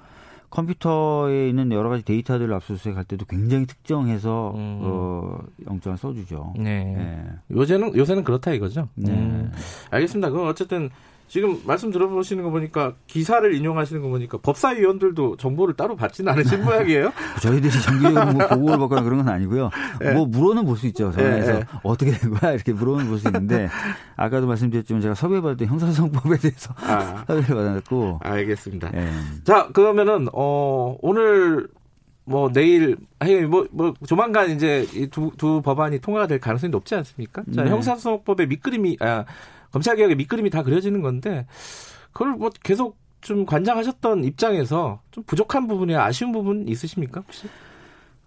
컴퓨터에 있는 여러 가지 데이터들을 압수수색할 때도 굉장히 특정해서 음. 어, 영장을 써주죠. 네. 네. 요새는 요새는 그렇다 이거죠. 네. 음. 알겠습니다. 그럼 어쨌든 지금 말씀 들어보시는 거 보니까 기사를 인용하시는 거 보니까 법사위원들도 정보를 따로 받지는 않으신 모양이에요. [laughs] 저희들이 정기적으로 뭐 보고를 받거나 그런 건 아니고요. 네. 뭐 물어는 볼 수 있죠. 전화해서 네. 어떻게 된 거야 이렇게 물어는 볼 수 있는데 아까도 말씀드렸지만 제가 섭외받을 때 형사소송법에 대해서 아. [laughs] 섭외를 받았고. 알겠습니다. 네. 자 그러면은 어 오늘 뭐 내일 아니 뭐, 뭐 조만간 이제 두, 두 법안이 통과가 될 가능성이 높지 않습니까? 자, 네. 형사소송법의 밑그림이 아 검찰 개혁의 밑그림이 다 그려지는 건데 그걸 뭐 계속 좀 관장하셨던 입장에서 좀 부족한 부분이 아쉬운 부분 있으십니까 혹시?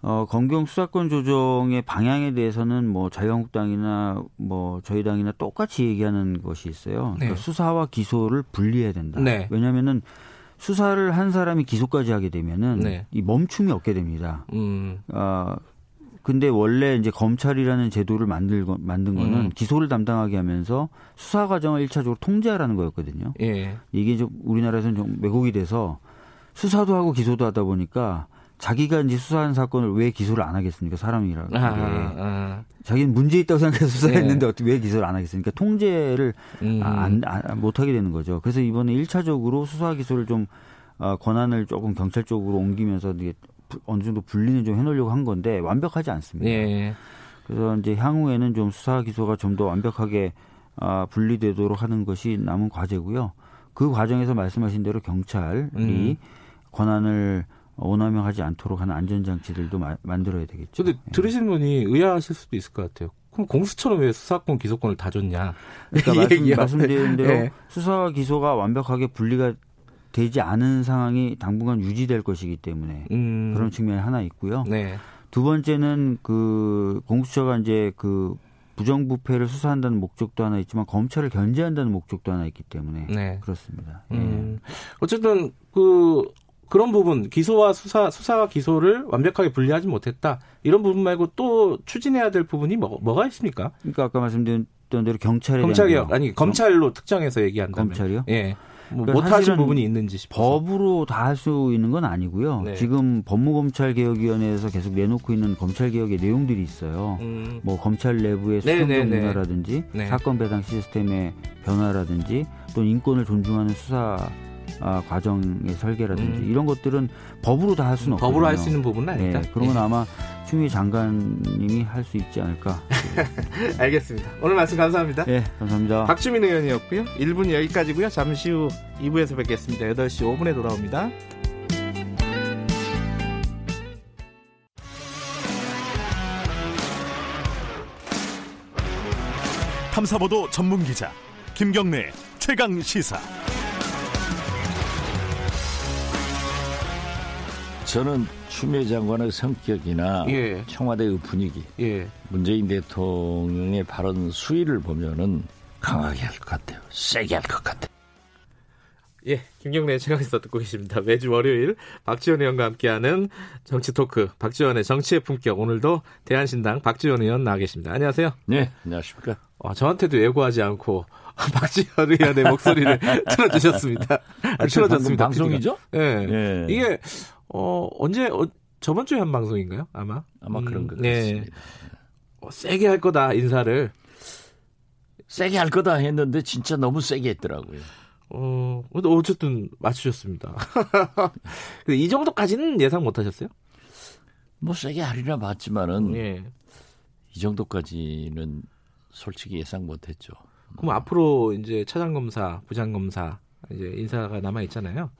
어, 검경 수사권 조정의 방향에 대해서는 뭐 자유한국당이나 뭐 저희 당이나 똑같이 얘기하는 것이 있어요. 그러니까 네. 수사와 기소를 분리해야 된다. 네. 왜냐하면은 수사를 한 사람이 기소까지 하게 되면은 네. 이 멈춤이 없게 됩니다. 음. 어, 근데 원래 이제 검찰이라는 제도를 만들 만든 거는 음. 기소를 담당하게 하면서 수사 과정을 일차적으로 통제하라는 거였거든요. 예. 이게 좀 우리나라에서는 좀 왜곡이 돼서 수사도 하고 기소도 하다 보니까 자기가 이제 수사한 사건을 왜 기소를 안 하겠습니까? 사람이라고. 아, 아. 자기는 문제 있다고 생각해서 수사했는데 예. 어떻게 왜 기소를 안 하겠습니까? 통제를 음. 안, 안, 못 하게 되는 거죠. 그래서 이번에 일차적으로 수사 기소를 좀 어, 권한을 조금 경찰 쪽으로 옮기면서 이게 어느 정도 분리는 좀 해놓으려고 한 건데 완벽하지 않습니다. 예. 그래서 이제 향후에는 좀 수사 기소가 좀 더 완벽하게 아, 분리되도록 하는 것이 남은 과제고요. 그 과정에서 말씀하신 대로 경찰이 음. 권한을 오남용하지 않도록 하는 안전장치들도 마, 만들어야 되겠죠. 근데 예. 들으신 분이 의아하실 수도 있을 것 같아요. 그럼 공수처럼 왜 수사권 기소권을 다 줬냐? 그러니까 [laughs] 말씀, 말씀드린 대로 네. 수사와 기소가 완벽하게 분리가 되지 않은 상황이 당분간 유지될 것이기 때문에 음. 그런 측면이 하나 있고요. 네. 두 번째는 그 공수처가 이제 그 부정부패를 수사한다는 목적도 하나 있지만 검찰을 견제한다는 목적도 하나 있기 때문에 네. 그렇습니다. 음. 예. 어쨌든 그 그런 부분 기소와 수사 수사와 기소를 완벽하게 분리하지 못했다 이런 부분 말고 또 추진해야 될 부분이 뭐, 뭐가 있습니까? 그러니까 아까 말씀드린 대로 경찰에 개혁 아니 검찰로 특정해서 얘기한다면 검찰이요? 예. 뭐 못하신 부분이 있는지 싶어서. 법으로 다 할 수 있는 건 아니고요. 네. 지금 법무검찰개혁위원회에서 계속 내놓고 있는 검찰개혁의 내용들이 있어요. 음. 뭐 검찰 내부의 네, 수평적 네, 네, 문화라든지 네. 사건 배당 시스템의 변화라든지 또 인권을 존중하는 수사 아, 과정의 설계라든지 음. 이런 것들은 법으로 다 할 수는 없거든요. 법으로 할 수 있는 부분은 아니다. 네, 그런 건 예. 아마 추미애 장관님이 할 수 있지 않을까. [laughs] 알겠습니다. 오늘 말씀 감사합니다. 네, 감사합니다. 박주민 의원이었고요. 1분 여기까지고요. 잠시 후 2부에서 뵙겠습니다. 8시 5분에 돌아옵니다. 탐사보도 전문 기자 김경래 최강 시사. 저는 추미애 장관의 성격이나 예. 청와대의 분위기, 예. 문재인 대통령의 발언 수위를 보면은 강하게 할 것 같아요. 세게 할 것 같아요. 예, 김경래 최강에서 듣고 계십니다. 매주 월요일 박지원 의원과 함께하는 정치 토크, 박지원의 정치의 품격. 오늘도 대한신당 박지원 의원 나와 계십니다. 안녕하세요. 네, 안녕하십니까. 어, 저한테도 예고하지 않고 [laughs] 박지원 의원의 목소리를 [laughs] 틀어주셨습니다. 아, 틀어줬습니다. 방송이죠? 예. 네. 이게 어, 언제, 어, 저번 주에 한 방송인가요? 아마? 아마 음, 그런 것 네. 같습니다. 어, 세게 할 거다, 인사를. 세게 할 거다 했는데 진짜 너무 세게 했더라고요. 어, 어쨌든 맞추셨습니다. [laughs] 이 정도까지는 예상 못 하셨어요? 뭐 세게 하리라 봤지만은 예. 이 정도까지는 솔직히 예상 못 했죠. 그럼 앞으로 이제 차장검사, 부장검사 이제 인사가 남아 있잖아요.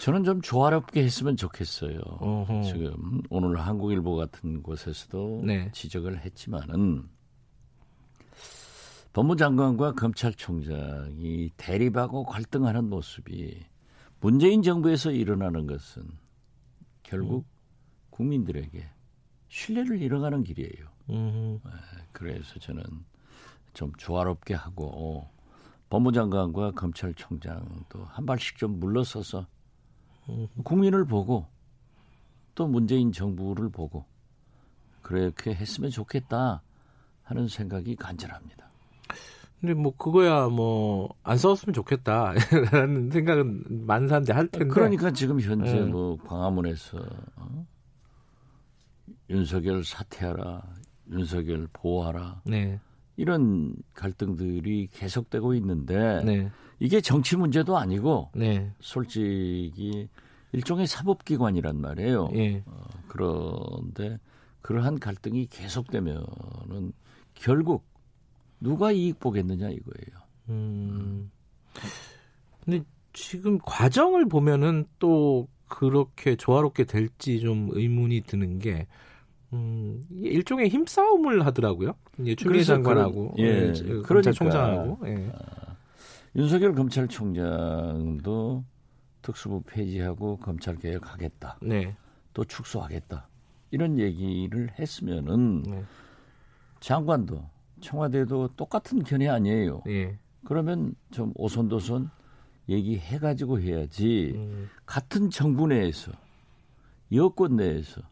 저는 좀 조화롭게 했으면 좋겠어요. 어허. 지금 오늘 한국일보 같은 곳에서도 네. 지적을 했지만은 법무장관과 검찰총장이 대립하고 갈등하는 모습이 문재인 정부에서 일어나는 것은 결국 음. 국민들에게 신뢰를 잃어가는 길이에요. 음. 그래서 저는 좀 조화롭게 하고 법무장관과 검찰총장도 한 발씩 좀 물러서서 국민을 보고 또 문재인 정부를 보고 그렇게 했으면 좋겠다 하는 생각이 간절합니다. 근데 뭐 그거야 뭐 안 싸웠으면 좋겠다라는 [laughs] 생각은 많은 사람들이 할 텐데. 그러니까 지금 현재 네. 뭐 광화문에서 어? 윤석열 사퇴하라, 윤석열 보호하라. 네. 이런 갈등들이 계속되고 있는데 네. 이게 정치 문제도 아니고 네. 솔직히 일종의 사법기관이란 말이에요. 예. 어, 그런데 그러한 갈등이 계속되면은 결국 누가 이익 보겠느냐 이거예요. 음. 근데 지금 과정을 보면은 또 그렇게 조화롭게 될지 좀 의문이 드는 게 음, 일종의 힘싸움을 하더라고요. 이제 추미애 장관하고 그, 예, 그 검찰총장하고 그러니까, 예. 아, 윤석열 검찰총장도 특수부 폐지하고 검찰 개혁하겠다. 네. 또 축소하겠다. 이런 얘기를 했으면은 네. 장관도 청와대도 똑같은 견해 아니에요. 예. 그러면 좀 오손도손 얘기해 가지고 해야지 음. 같은 정부 내에서 여권 내에서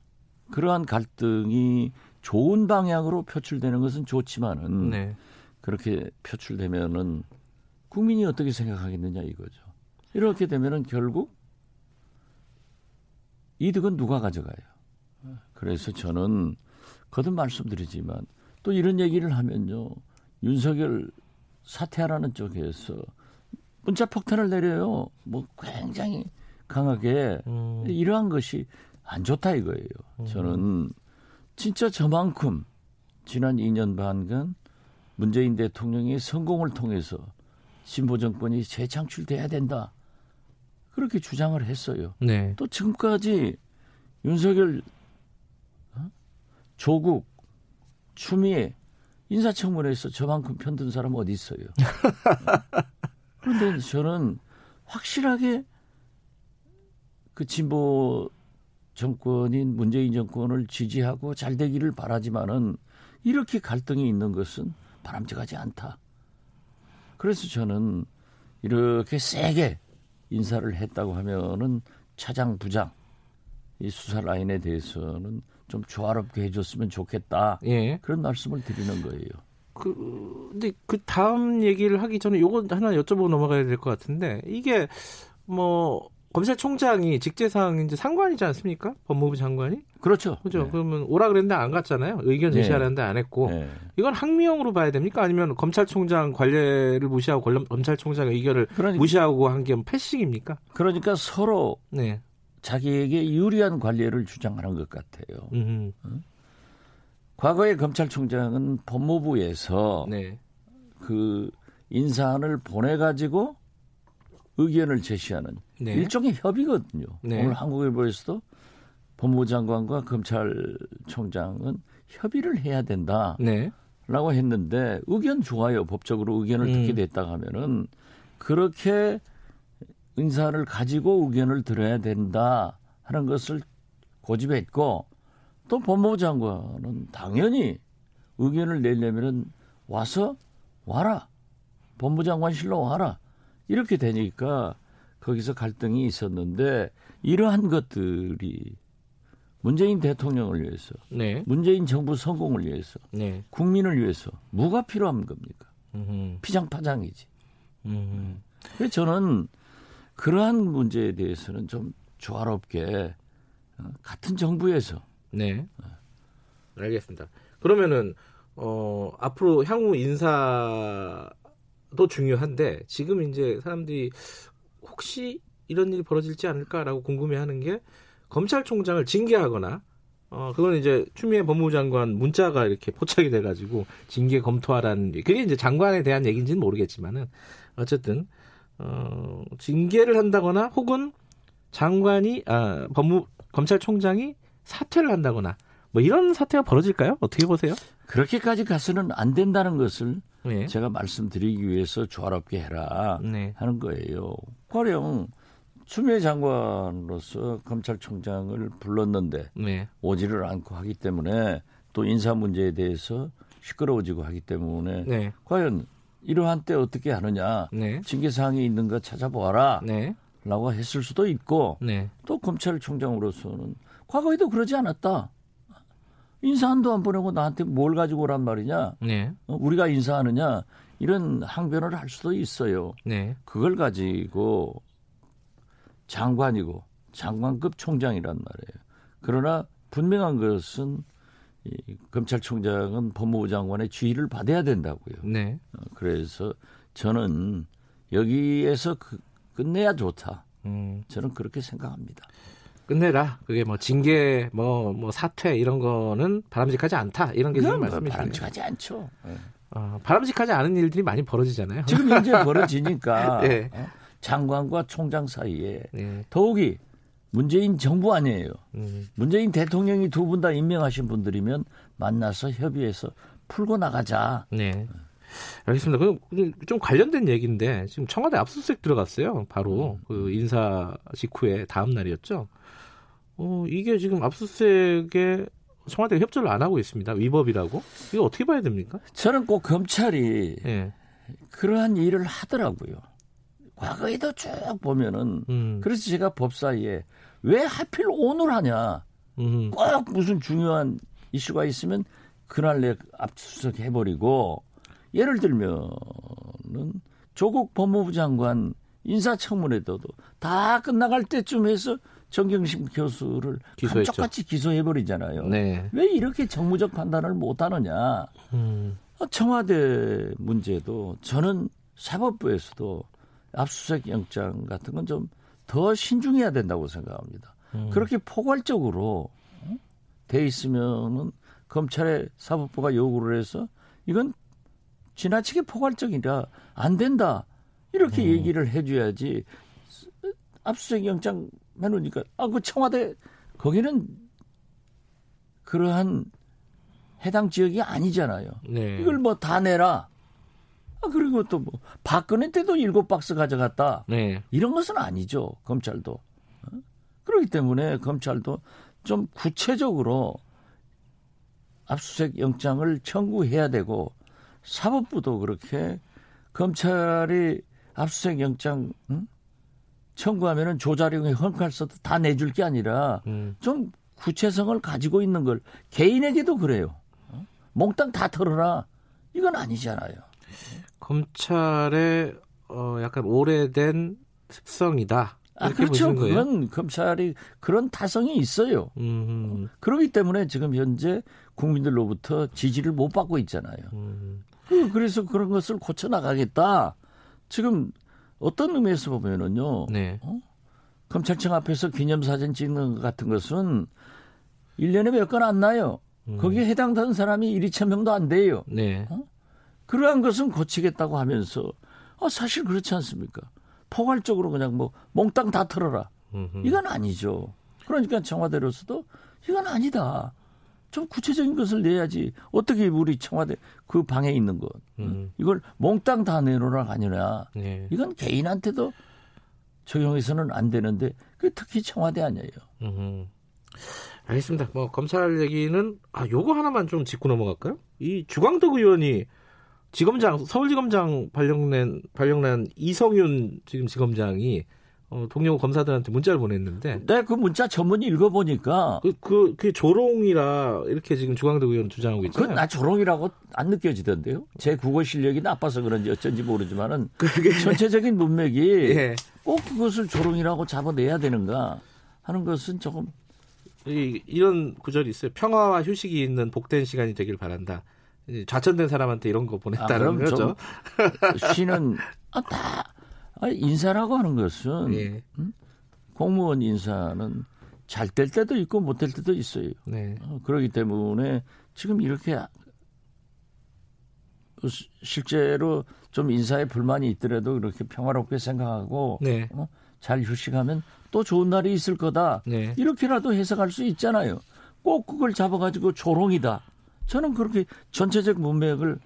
그러한 갈등이 좋은 방향으로 표출되는 것은 좋지만은 네. 그렇게 표출되면은 국민이 어떻게 생각하겠느냐 이거죠. 이렇게 되면은 결국 이득은 누가 가져가요. 그래서 저는 거듭 말씀드리지만 또 이런 얘기를 하면요. 윤석열 사퇴하라는 쪽에서 문자 폭탄을 내려요. 뭐 굉장히 강하게 음. 이러한 것이 안 좋다 이거예요. 음. 저는 진짜 저만큼 지난 2년 반간 문재인 대통령의 성공을 통해서 진보 정권이 재창출돼야 된다. 그렇게 주장을 했어요. 네. 또 지금까지 윤석열, 어? 조국, 추미애 인사청문회에서 저만큼 편든 사람 어디 있어요? [laughs] 그런데 저는 확실하게 그 진보 정권인 문재인 정권을 지지하고 잘 되기를 바라지만은 이렇게 갈등이 있는 것은 바람직하지 않다. 그래서 저는 이렇게 세게 인사를 했다고 하면은 차장 부장 이 수사 라인에 대해서는 좀 조화롭게 해줬으면 좋겠다. 예. 그런 말씀을 드리는 거예요. 그 근데 그 다음 얘기를 하기 전에 요거 하나 여쭤보고 넘어가야 될 것 같은데 이게 뭐 검찰총장이 직제상 이제 상관이지 않습니까? 법무부 장관이? 그렇죠. 그죠. 네. 그러면 오라 그랬는데 안 갔잖아요. 의견 제시하려는데 안 했고. 네. 이건 항미형으로 봐야 됩니까? 아니면 검찰총장 관례를 무시하고 검찰총장의 의견을 그러니까, 무시하고 한 게 패싱입니까? 그러니까 서로 네. 자기에게 유리한 관례를 주장하는 것 같아요. 응? 과거에 검찰총장은 법무부에서 네. 그 인사안을 보내 가지고 의견을 제시하는 네. 일종의 협의거든요. 네. 오늘 한국일보에서도 법무부 장관과 검찰총장은 협의를 해야 된다. 네. 라고 했는데 의견 좋아요. 법적으로 의견을 음. 듣게 됐다 하면은 그렇게 인사를 가지고 의견을 들어야 된다 하는 것을 고집했고 또 법무부 장관은 당연히 의견을 내려면은 와서 와라. 법무부 장관실로 와라. 이렇게 되니까 거기서 갈등이 있었는데 이러한 것들이 문재인 대통령을 위해서, 네. 문재인 정부 성공을 위해서, 네. 국민을 위해서 뭐가 필요한 겁니까? 음흠. 피장파장이지. 음흠. 그래서 저는 그러한 문제에 대해서는 좀 조화롭게 어, 같은 정부에서. 네. 알겠습니다. 그러면은 어 앞으로 향후 인사도 중요한데 지금 이제 사람들이 혹시 이런 일이 벌어질지 않을까라고 궁금해하는 게 검찰총장을 징계하거나 어 그건 이제 추미애 법무부 장관 문자가 이렇게 포착이 돼가지고 징계 검토하라는 그게 이제 장관에 대한 얘기인지는 모르겠지만은 어쨌든 어 징계를 한다거나 혹은 장관이 아 법무 검찰총장이 사퇴를 한다거나 뭐 이런 사태가 벌어질까요? 어떻게 보세요? 그렇게까지 가서는 안 된다는 것을 네. 제가 말씀드리기 위해서 조화롭게 해라 네. 하는 거예요. 가령 추미애 장관으로서 검찰총장을 불렀는데 네. 오지를 않고 하기 때문에 또 인사 문제에 대해서 시끄러워지고 하기 때문에 네. 과연 이러한 때 어떻게 하느냐 네. 징계 사항이 있는가 찾아보아라 네. 라고 했을 수도 있고 네. 또 검찰총장으로서는 과거에도 그러지 않았다. 인사한도 안 보내고 나한테 뭘 가지고 오란 말이냐? 네. 어, 우리가 인사하느냐? 이런 항변을 할 수도 있어요. 네. 그걸 가지고 장관이고 장관급 총장이란 말이에요. 그러나 분명한 것은 이 검찰총장은 법무부 장관의 지휘를 받아야 된다고요. 네. 어, 그래서 저는 여기에서 그, 끝내야 좋다. 음. 저는 그렇게 생각합니다. 끝내라. 그게 뭐 징계, 뭐, 뭐 사퇴 이런 거는 바람직하지 않다. 이런 게 지금 말씀이시죠. 바람직하지 않죠. 네. 어, 바람직하지 않은 일들이 많이 벌어지잖아요. 지금 이제 [laughs] 벌어지니까 네. 어? 장관과 총장 사이에 네. 더욱이 문재인 정부 아니에요. 음. 문재인 대통령이 두 분 다 임명하신 분들이면 만나서 협의해서 풀고 나가자. 네. 알겠습니다. 좀 관련된 얘기인데 지금 청와대 압수수색 들어갔어요. 바로 음. 그 인사 직후에 다음 날이었죠. 어, 이게 지금 압수수색에 청와대가 협조를 안 하고 있습니다. 위법이라고. 이거 어떻게 봐야 됩니까? 저는 꼭 검찰이 네. 그러한 일을 하더라고요. 과거에도 쭉 보면은 음. 그래서 제가 법사위에 왜 하필 오늘 하냐. 음. 꼭 무슨 중요한 이슈가 있으면 그날 내 압수수색 해버리고 예를 들면은 조국 법무부 장관 인사청문회도 다 끝나갈 때쯤 해서 정경심 교수를 기소했죠. 감쪽같이 기소해버리잖아요. 네. 왜 이렇게 정무적 판단을 못하느냐. 음. 어, 청와대 문제도 저는 사법부에서도 압수수색 영장 같은 건 좀 더 신중해야 된다고 생각합니다. 음. 그렇게 포괄적으로 어? 돼 있으면은 검찰의 사법부가 요구를 해서 이건 지나치게 포괄적이라 안 된다 이렇게 음. 얘기를 해줘야지 압수수색 영장 해놓으니까 아 그 청와대 거기는 그러한 해당 지역이 아니잖아요. 네. 이걸 뭐 다 내라. 아 그리고 또 뭐 박근혜 때도 일곱 박스 가져갔다. 네. 이런 것은 아니죠. 검찰도. 어? 그렇기 때문에 검찰도 좀 구체적으로 압수수색 영장을 청구해야 되고 사법부도 그렇게 검찰이 압수수색 영장 응? 청구하면은 조자룡의 헐칼 써도 다 내줄 게 아니라 음. 좀 구체성을 가지고 있는 걸 개인에게도 그래요. 어? 몽땅 다 털어라. 이건 아니잖아요. 검찰의 어 약간 오래된 습성이다. 아, 그렇죠. 그건 검찰이 그런 타성이 있어요. 음. 그렇기 때문에 지금 현재 국민들로부터 지지를 못 받고 있잖아요. 음. 그래서 그런 것을 고쳐 나가겠다. 지금 어떤 의미에서 보면은요. 네. 어? 검찰청 앞에서 기념사진 찍는 것 같은 것은 1년에 몇 건 안 나요. 음. 거기에 해당되는 사람이 1, 2천 명도 안 돼요. 네. 어? 그러한 것은 고치겠다고 하면서 아, 사실 그렇지 않습니까? 포괄적으로 그냥 뭐 몽땅 다 털어라. 이건 아니죠. 그러니까 청와대로서도 이건 아니다. 좀 구체적인 것을 내야지. 어떻게 우리 청와대 그 방에 있는 것 음. 이걸 몽땅 다 내놓으라 아니냐. 네. 이건 개인한테도 적용해서는 안 되는데 그 특히 청와대 아니에요. 음. 알겠습니다. 뭐 검찰 얘기는 아 요거 하나만 좀 짚고 넘어갈까요? 이 주광덕 의원이 지검장 서울지검장 발령낸 발령난 이성윤 지금 지검장이 어, 동료 검사들한테 문자를 보냈는데. 네, 그 문자 전문이 읽어보니까. 그, 그, 그 조롱이라 이렇게 지금 주광덕 의원 주장하고 있잖아요. 그나 조롱이라고 안 느껴지던데요. 제 국어 실력이 나빠서 그런지 어쩐지 모르지만은. [laughs] 그게. 전체적인 문맥이. [laughs] 예. 꼭 그것을 조롱이라고 잡아내야 되는가 하는 것은 조금. 이, 이런 구절이 있어요. 평화와 휴식이 있는 복된 시간이 되길 바란다. 좌천된 사람한테 이런 거 보냈다는 아, 거죠. 쉬는 [laughs] 아, 다 아, 인사라고 하는 것은 예. 음? 공무원 인사는 잘 될 때도 있고 못 될 때도 있어요. 네. 어, 그렇기 때문에 지금 이렇게 실제로 좀 인사에 불만이 있더라도 이렇게 평화롭게 생각하고 네. 어? 잘 휴식하면 또 좋은 날이 있을 거다. 네. 이렇게라도 해석할 수 있잖아요. 꼭 그걸 잡아가지고 조롱이다. 저는 그렇게 전체적 문맥을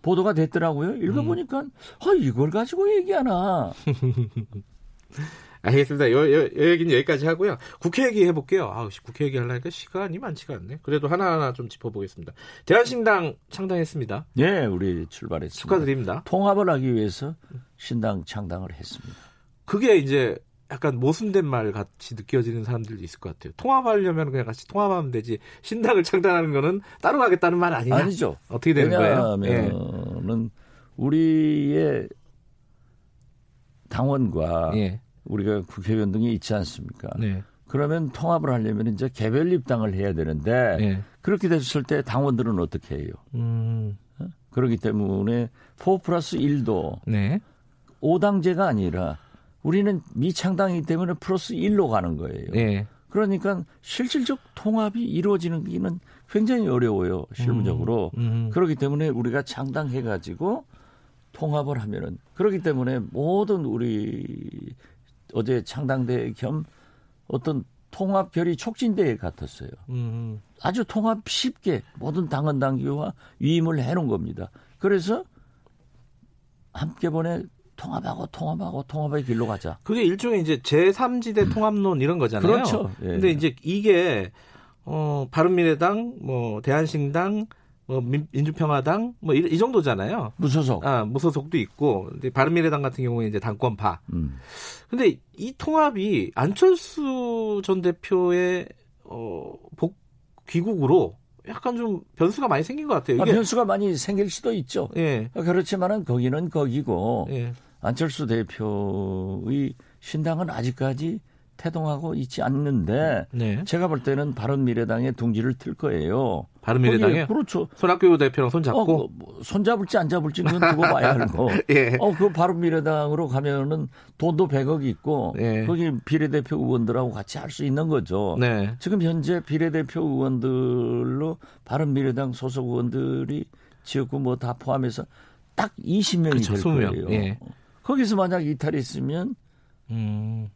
보도가 됐더라고요. 읽어보니까 음. 아, 이걸 가지고 얘기하나. [laughs] 알겠습니다. 요, 요, 요 얘기는 여기까지 하고요. 국회 얘기 해볼게요. 아, 국회 얘기 하려니까 시간이 많지가 않네. 그래도 하나하나 좀 짚어보겠습니다. 대한신당 창당했습니다. 네, 우리 출발했습니다. 축하드립니다. 통합을 하기 위해서 신당 창당을 했습니다. 그게 이제 약간 모순된 말 같이 느껴지는 사람들도 있을 것 같아요. 통합하려면 그냥 같이 통합하면 되지. 신당을 창당하는 거는 따로 가겠다는 말 아니냐? 아니죠. 어떻게 되는 거예요? 왜냐하면은 예. 우리의 당원과 예. 우리가 국회의원 등이 있지 않습니까? 네. 그러면 통합을 하려면 이제 개별 입당을 해야 되는데 예. 그렇게 됐을 때 당원들은 어떻게 해요? 음. 어? 그렇기 때문에 4 플러스 1도 네. 5당제가 아니라 우리는 미창당이기 때문에 플러스 1로 가는 거예요. 네. 그러니까 실질적 통합이 이루어지는 게는 굉장히 어려워요. 실무적으로. 음, 음. 그렇기 때문에 우리가 창당해 가지고 통합을 하면은 그렇기 때문에 모든 우리 어제 창당대 겸 어떤 통합 결의 촉진대회 같았어요. 음. 아주 통합 쉽게 모든 당헌 당규와 위임을 해놓은 겁니다. 그래서 함께 보내 통합하고 통합하고 통합의 길로 가자. 그게 일종의 이제 제3지대 음. 통합론 이런 거잖아요. 그렇죠. 예. 근데 이제 이게 어 바른미래당, 뭐 대한신당, 뭐 민주평화당 뭐 이, 이, 정도잖아요. 무소속. 아, 무소속도 있고. 근데 바른미래당 같은 경우에 이제 당권파. 음. 근데 이 통합이 안철수 전 대표의 어복 귀국으로 약간 좀 변수가 많이 생긴 것 같아요. 아, 변수가 많이 생길 수도 있죠. 예. 그렇지만은 거기는 거기고 예. 안철수 대표의 신당은 아직까지 태동하고 있지 않는데 네. 제가 볼 때는 바른미래당의 둥지를 틀 거예요. 바른미래당에 그렇죠. 손학규 대표랑 손잡고 어, 뭐, 손잡을지 안 잡을지는 두고 [laughs] 봐야 알고. 예. 어 그 바른미래당으로 가면은 돈도 100억이 있고 예. 거기 비례대표 의원들하고 같이 할 수 있는 거죠. 네. 지금 현재 비례대표 의원들로 바른미래당 소속 의원들이 지역구 뭐 다 포함해서 딱 20명이 그렇죠, 될 거예요. 예. 거기서 만약 이탈했으면 음.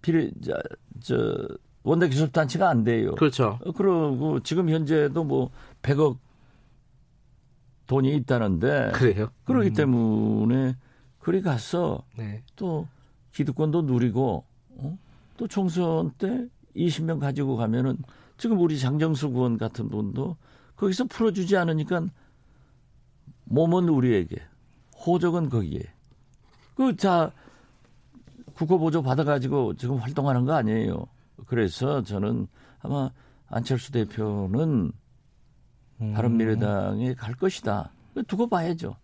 비례 저, 저 원내 기술 단체가 안 돼요. 그렇죠. 어, 그러고 지금 현재도 뭐 100억 돈이 있다는데 그래요. 그러기 음. 때문에 그리 가서 네. 또 기득권도 누리고 어? 또 총선 때 20명 가지고 가면은 지금 우리 장정수 의원 같은 분도 거기서 풀어주지 않으니까 몸은 우리에게 호적은 거기에 그 자 국고보조 받아가지고 지금 활동하는 거 아니에요. 그래서 저는 아마 안철수 대표는 음. 바른미래당에 갈 것이다. 두고 봐야죠.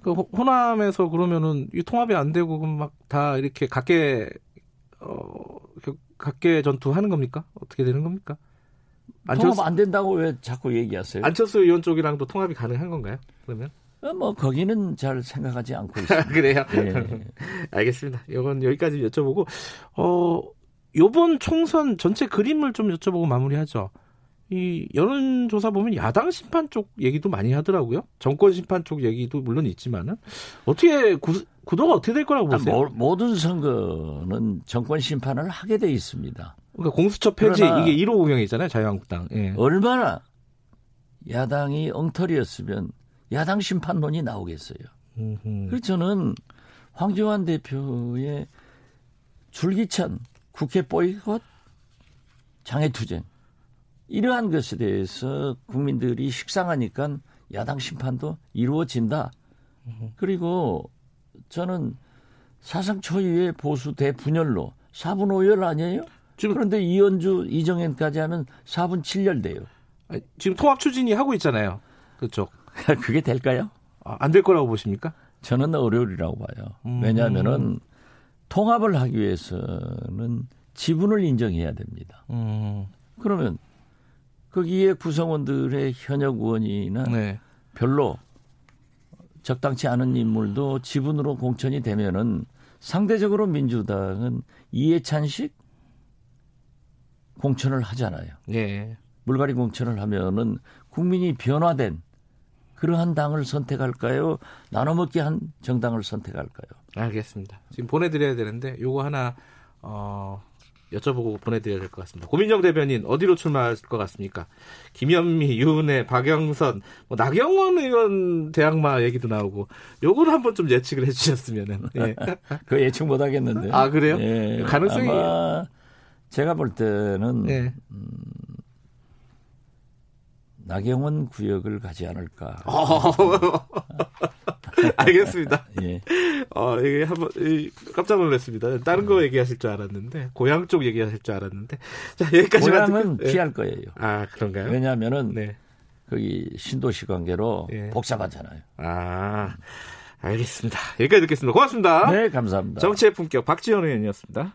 그 호남에서 그러면은 이 통합이 안 되고 막 다 이렇게 각계 어 각계 전투하는 겁니까? 어떻게 되는 겁니까? 안철수, 통합 안 된다고 왜 자꾸 얘기하세요? 안철수 의원 쪽이랑도 통합이 가능한 건가요? 그러면? 어, 뭐 거기는 잘 생각하지 않고 [laughs] 있습니다. 그래요? 네. [laughs] 알겠습니다. 이건 여기까지 여쭤보고 어 요번 총선 전체 그림을 좀 여쭤보고 마무리하죠. 이 여론조사 보면 야당 심판 쪽 얘기도 많이 하더라고요. 정권 심판 쪽 얘기도 물론 있지만은 어떻게 구, 구도가 어떻게 될 거라고 보세요? 모, 모든 선거는 정권 심판을 하게 돼 있습니다. 그러니까 공수처 폐지 이게 1호 공영이잖아요, 자유한국당. 예. 얼마나 야당이 엉터리였으면 야당 심판론이 나오겠어요. 그래서 저는 황교안 대표의 줄기찬 국회 보이콧 장애투쟁 이러한 것에 대해서 국민들이 식상하니까 야당 심판도 이루어진다. 그리고 저는 사상 초유의 보수 대분열로 4분 5열 아니에요? 지금 그런데 이현주, 이정현까지 하면 4분 7열 돼요. 지금 통합 추진이 하고 있잖아요. 그쪽. [laughs] 그게 될까요? 아, 안될 거라고 보십니까? 저는 어려울이라고 봐요. 음. 왜냐하면은 통합을 하기 위해서는 지분을 인정해야 됩니다. 음. 그러면 거기에 구성원들의 현역 의원이나 네. 별로 적당치 않은 인물도 지분으로 공천이 되면은 상대적으로 민주당은 이해찬식 공천을 하잖아요. 네. 물갈이 공천을 하면은 국민이 변화된 그러한 당을 선택할까요? 나눠먹기 한 정당을 선택할까요? 알겠습니다. 지금 보내드려야 되는데 요거 하나 어, 여쭤보고 보내드려야 될 것 같습니다. 고민정 대변인 어디로 출마할 것 같습니까? 김현미, 유은혜, 박영선, 뭐 나경원 의원 대항마 얘기도 나오고 요걸 한번 좀 예측을 해주셨으면은. [laughs] 예. 그 예측 못 하겠는데. 아 그래요? 예. 가능성이 제가 볼 때는 예. 음, 나경원 구역을 가지 않을까. [laughs] 알겠습니다. 예. 어, 이게 한번 깜짝 놀랐습니다. 다른 거 얘기하실 줄 알았는데 고향 쪽 얘기하실 줄 알았는데 자 여기까지 고향은 듣고, 예. 피할 거예요. 아 그런가요? 왜냐하면은 네. 거기 신도시 관계로 예. 복잡하잖아요. 아 알겠습니다. 여기까지 듣겠습니다. 고맙습니다. 네 감사합니다. 정치의 품격 박지원 의원이었습니다.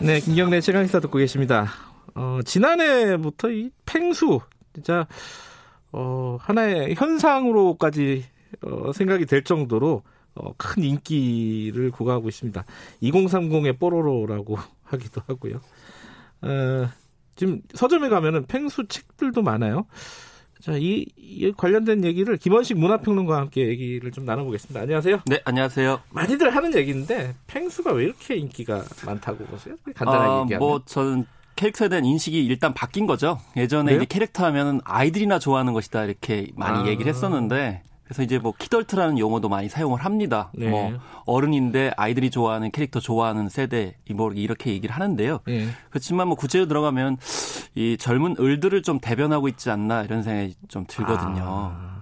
네, 김경래 최강시사 듣고 계십니다. 어, 지난해부터 이 팽수 진짜 어, 하나의 현상으로까지 어, 생각이 될 정도로 어, 큰 인기를 구가하고 있습니다. 2030의 뽀로로라고 [laughs] 하기도 하고요. 어, 지금 서점에 가면은 팽수 책들도 많아요. 자, 이, 이, 관련된 얘기를 김원식 문화평론가와 함께 얘기를 좀 나눠보겠습니다. 안녕하세요. 네, 안녕하세요. 많이들 하는 얘기인데 팽수가 왜 이렇게 인기가 많다고 보세요? 간단하게 어, 얘기하면. 뭐 저는 캐릭터에 대한 인식이 일단 바뀐 거죠. 예전에 캐릭터 하면은 아이들이나 좋아하는 것이다 이렇게 많이 아. 얘기를 했었는데 그래서 이제 뭐 키덜트라는 용어도 많이 사용을 합니다. 네. 뭐 어른인데 아이들이 좋아하는 캐릭터 좋아하는 세대 뭐 이렇게 얘기를 하는데요. 네. 그렇지만 뭐 구체로 들어가면 이 젊은 을들을 좀 대변하고 있지 않나 이런 생각이 좀 들거든요. 아.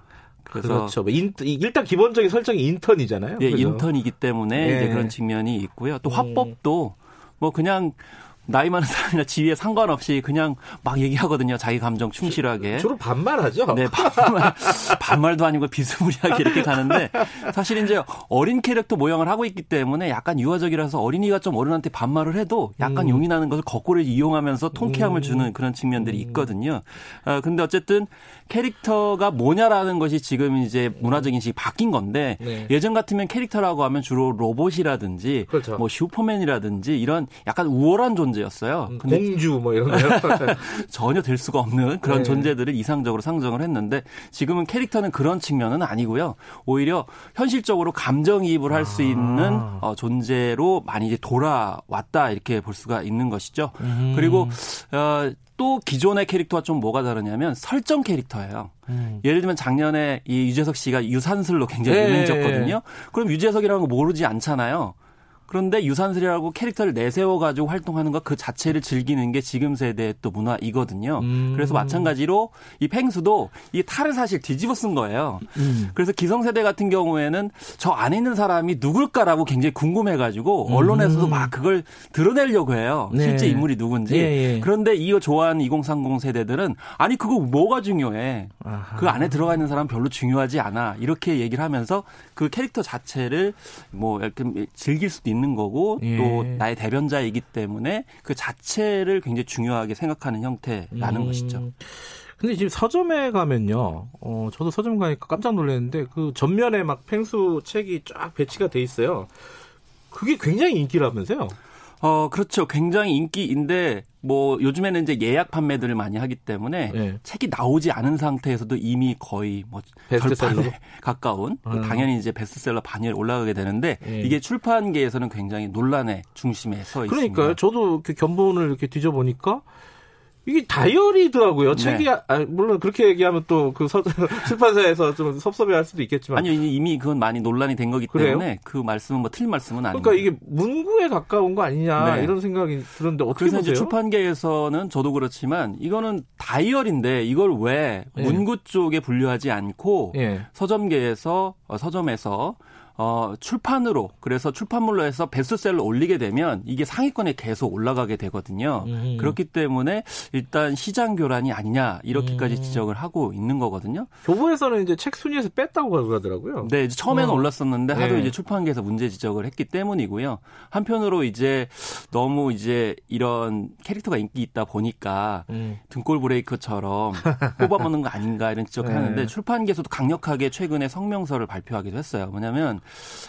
그래서 그렇죠. 뭐 인, 일단 기본적인 설정이 인턴이잖아요. 예, 그죠? 인턴이기 때문에 네. 이제 그런 측면이 있고요. 또 음. 화법도 뭐 그냥 나이 많은 사람이나 지위에 상관없이 그냥 막 얘기하거든요. 자기 감정 충실하게. 주로 반말하죠. 네, 반말, 반말도 아니고 비스무리하게 이렇게 가는데 사실 이제 어린 캐릭터 모양을 하고 있기 때문에 약간 유아적이라서 어린이가 좀 어른한테 반말을 해도 약간 음. 용이 나는 것을 거꾸로 이용하면서 통쾌함을 음. 주는 그런 측면들이 음. 있거든요. 아, 근데 어쨌든 캐릭터가 뭐냐라는 것이 지금 이제 문화적 인식이 바뀐 건데 네. 예전 같으면 캐릭터라고 하면 주로 로봇이라든지 그렇죠. 뭐 슈퍼맨이라든지 이런 약간 우월한 존재 존재였어요. 음, 근데 공주 뭐 이런 거요? [laughs] 전혀 될 수가 없는 그런 네. 존재들을 이상적으로 상정을 했는데 지금은 캐릭터는 그런 측면은 아니고요. 오히려 현실적으로 감정이입을 할수 아. 있는 어, 존재로 많이 이제 돌아왔다 이렇게 볼 수가 있는 것이죠. 음. 그리고 어, 또 기존의 캐릭터와 좀 뭐가 다르냐면 설정 캐릭터예요. 음. 예를 들면 작년에 이 유재석 씨가 유산슬로 굉장히 네. 유명해졌거든요. 그럼 유재석이라는 거 모르지 않잖아요. 그런데 유산슬이라고 캐릭터를 내세워 가지고 활동하는 것 그 자체를 즐기는 게 지금 세대의 또 문화이거든요. 음. 그래서 마찬가지로 이 팽수도 이 탈을 사실 뒤집어 쓴 거예요. 음. 그래서 기성세대 같은 경우에는 저 안에 있는 사람이 누굴까라고 굉장히 궁금해 가지고 음. 언론에서도 막 그걸 드러내려고 해요. 네. 실제 인물이 누군지. 예, 예. 그런데 이거 좋아하는 2030 세대들은 아니 그거 뭐가 중요해. 아하. 그 안에 들어가 있는 사람 별로 중요하지 않아. 이렇게 얘기를 하면서 그 캐릭터 자체를 뭐 이렇게 즐길 수도 있는 거고 예. 또 나의 대변자이기 때문에 그 자체를 굉장히 중요하게 생각하는 형태라는 음. 것이죠. 근데 지금 서점에 가면요, 어, 저도 서점 가니까 깜짝 놀랐는데 그 전면에 막 펭수 책이 쫙 배치가 돼 있어요. 그게 굉장히 인기라면서요? 어, 그렇죠. 굉장히 인기인데 뭐 요즘에는 이제 예약 판매들을 많이 하기 때문에 네. 책이 나오지 않은 상태에서도 이미 거의 뭐 절판에 [laughs] 가까운 음. 당연히 이제 베스트셀러 반열에 올라가게 되는데 네. 이게 출판계에서는 굉장히 논란의 중심에 서 있습니다. 그러니까요. 저도 그 견본을 이렇게 뒤져보니까 이게 다이어리더라고요. 네. 책이 아, 물론 그렇게 얘기하면 또 그 [laughs] 출판사에서 좀 섭섭해할 수도 있겠지만 아니요 이미 그건 많이 논란이 된 거기 때문에 그래요? 그 말씀은 뭐 틀린 말씀은 아니에요. 그러니까 이게 문구에 가까운 거 아니냐 네. 이런 생각이 드는데 어떻게 그래서 보세요? 이제 출판계에서는 저도 그렇지만 이거는 다이어리인데 이걸 왜 네. 문구 쪽에 분류하지 않고 네. 서점계에서 어, 서점에서 어, 출판으로 그래서 출판물로 해서 베스트셀러 올리게 되면 이게 상위권에 계속 올라가게 되거든요. 음. 그렇기 때문에 일단 시장 교란이 아니냐 이렇게까지 음. 지적을 하고 있는 거거든요. 교보에서는 이제 책 순위에서 뺐다고 그러더라고요. 네, 처음에는 어. 올랐었는데 하도 네. 이제 출판계에서 문제 지적을 했기 때문이고요. 한편으로 이제 너무 이제 이런 캐릭터가 인기 있다 보니까 음. 등골 브레이크처럼 [laughs] 뽑아먹는 거 아닌가 이런 지적을 네. 하는데 출판계에서도 강력하게 최근에 성명서를 발표하기도 했어요. 뭐냐면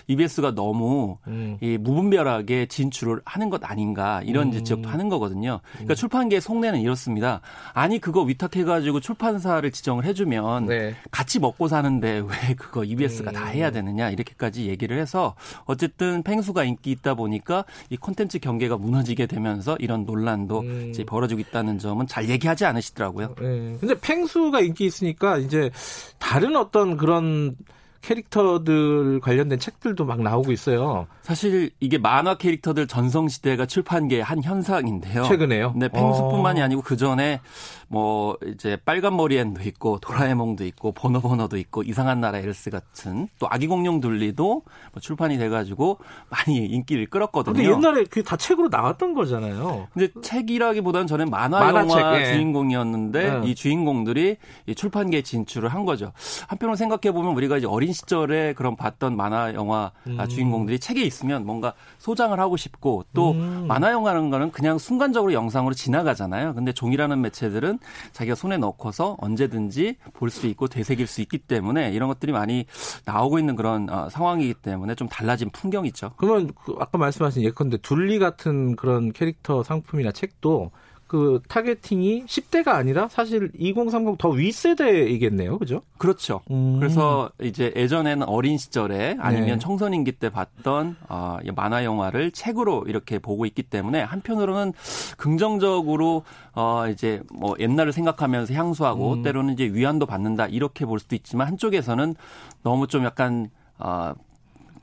EBS가 너무 음. 이 무분별하게 진출을 하는 것 아닌가 이런 음. 지적도 하는 거거든요. 그러니까 음. 출판계의 속내는 이렇습니다. 아니 그거 위탁해가지고 출판사를 지정을 해주면 네. 같이 먹고 사는데 [laughs] 왜 그거 EBS가 다 해야 음. 되느냐 이렇게까지 얘기를 해서 어쨌든 팽수가 인기 있다 보니까 이 콘텐츠 경계가 무너지게 되면서 이런 논란도 음. 이제 벌어지고 있다는 점은 잘 얘기하지 않으시더라고요. 네. 근데 팽수가 인기 있으니까 이제 다른 어떤 그런 캐릭터들 관련된 책들도 막 나오고 있어요. 사실 이게 만화 캐릭터들 전성시대가 출판계의 한 현상인데요. 최근에요? 네, 펭수뿐만이 어. 아니고 그 전에 뭐 이제 빨간 머리 앤도 있고 도라에몽도 있고 버너버너도 있고 이상한 나라 엘스 같은 또 아기 공룡 둘리도 뭐 출판이 돼가지고 많이 인기를 끌었거든요. 근데 옛날에 그게 다 책으로 나왔던 거잖아요. 근데 책이라기보다는 저는 만화, 만화책, 영화 예. 주인공이었는데 예. 이 주인공들이 이 출판계에 진출을 한 거죠. 한편으로 생각해 보면 우리가 이제 어린 시절에 그런 봤던 만화 영화 음. 주인공들이 책에 있으면 뭔가 소장을 하고 싶고 또 음. 만화 영화라는 거는 그냥 순간적으로 영상으로 지나가잖아요. 근데 종이라는 매체들은 자기가 손에 넣고서 언제든지 볼 수 있고 되새길 수 있기 때문에 이런 것들이 많이 나오고 있는 그런 어, 상황이기 때문에 좀 달라진 풍경이죠. 그러면 그 아까 말씀하신 예컨대 둘리 같은 그런 캐릭터 상품이나 책도 그 targeting이 10대가 아니라 사실 2030 더 윗세대이겠네요. 그죠? 그렇죠. 음. 그래서 이제 예전에는 어린 시절에 아니면 네. 청소년기 때 봤던 어, 만화 영화를 책으로 이렇게 보고 있기 때문에 한편으로는 긍정적으로 어 이제 뭐 옛날을 생각하면서 향수하고 음. 때로는 이제 위안도 받는다 이렇게 볼 수도 있지만 한쪽에서는 너무 좀 약간 어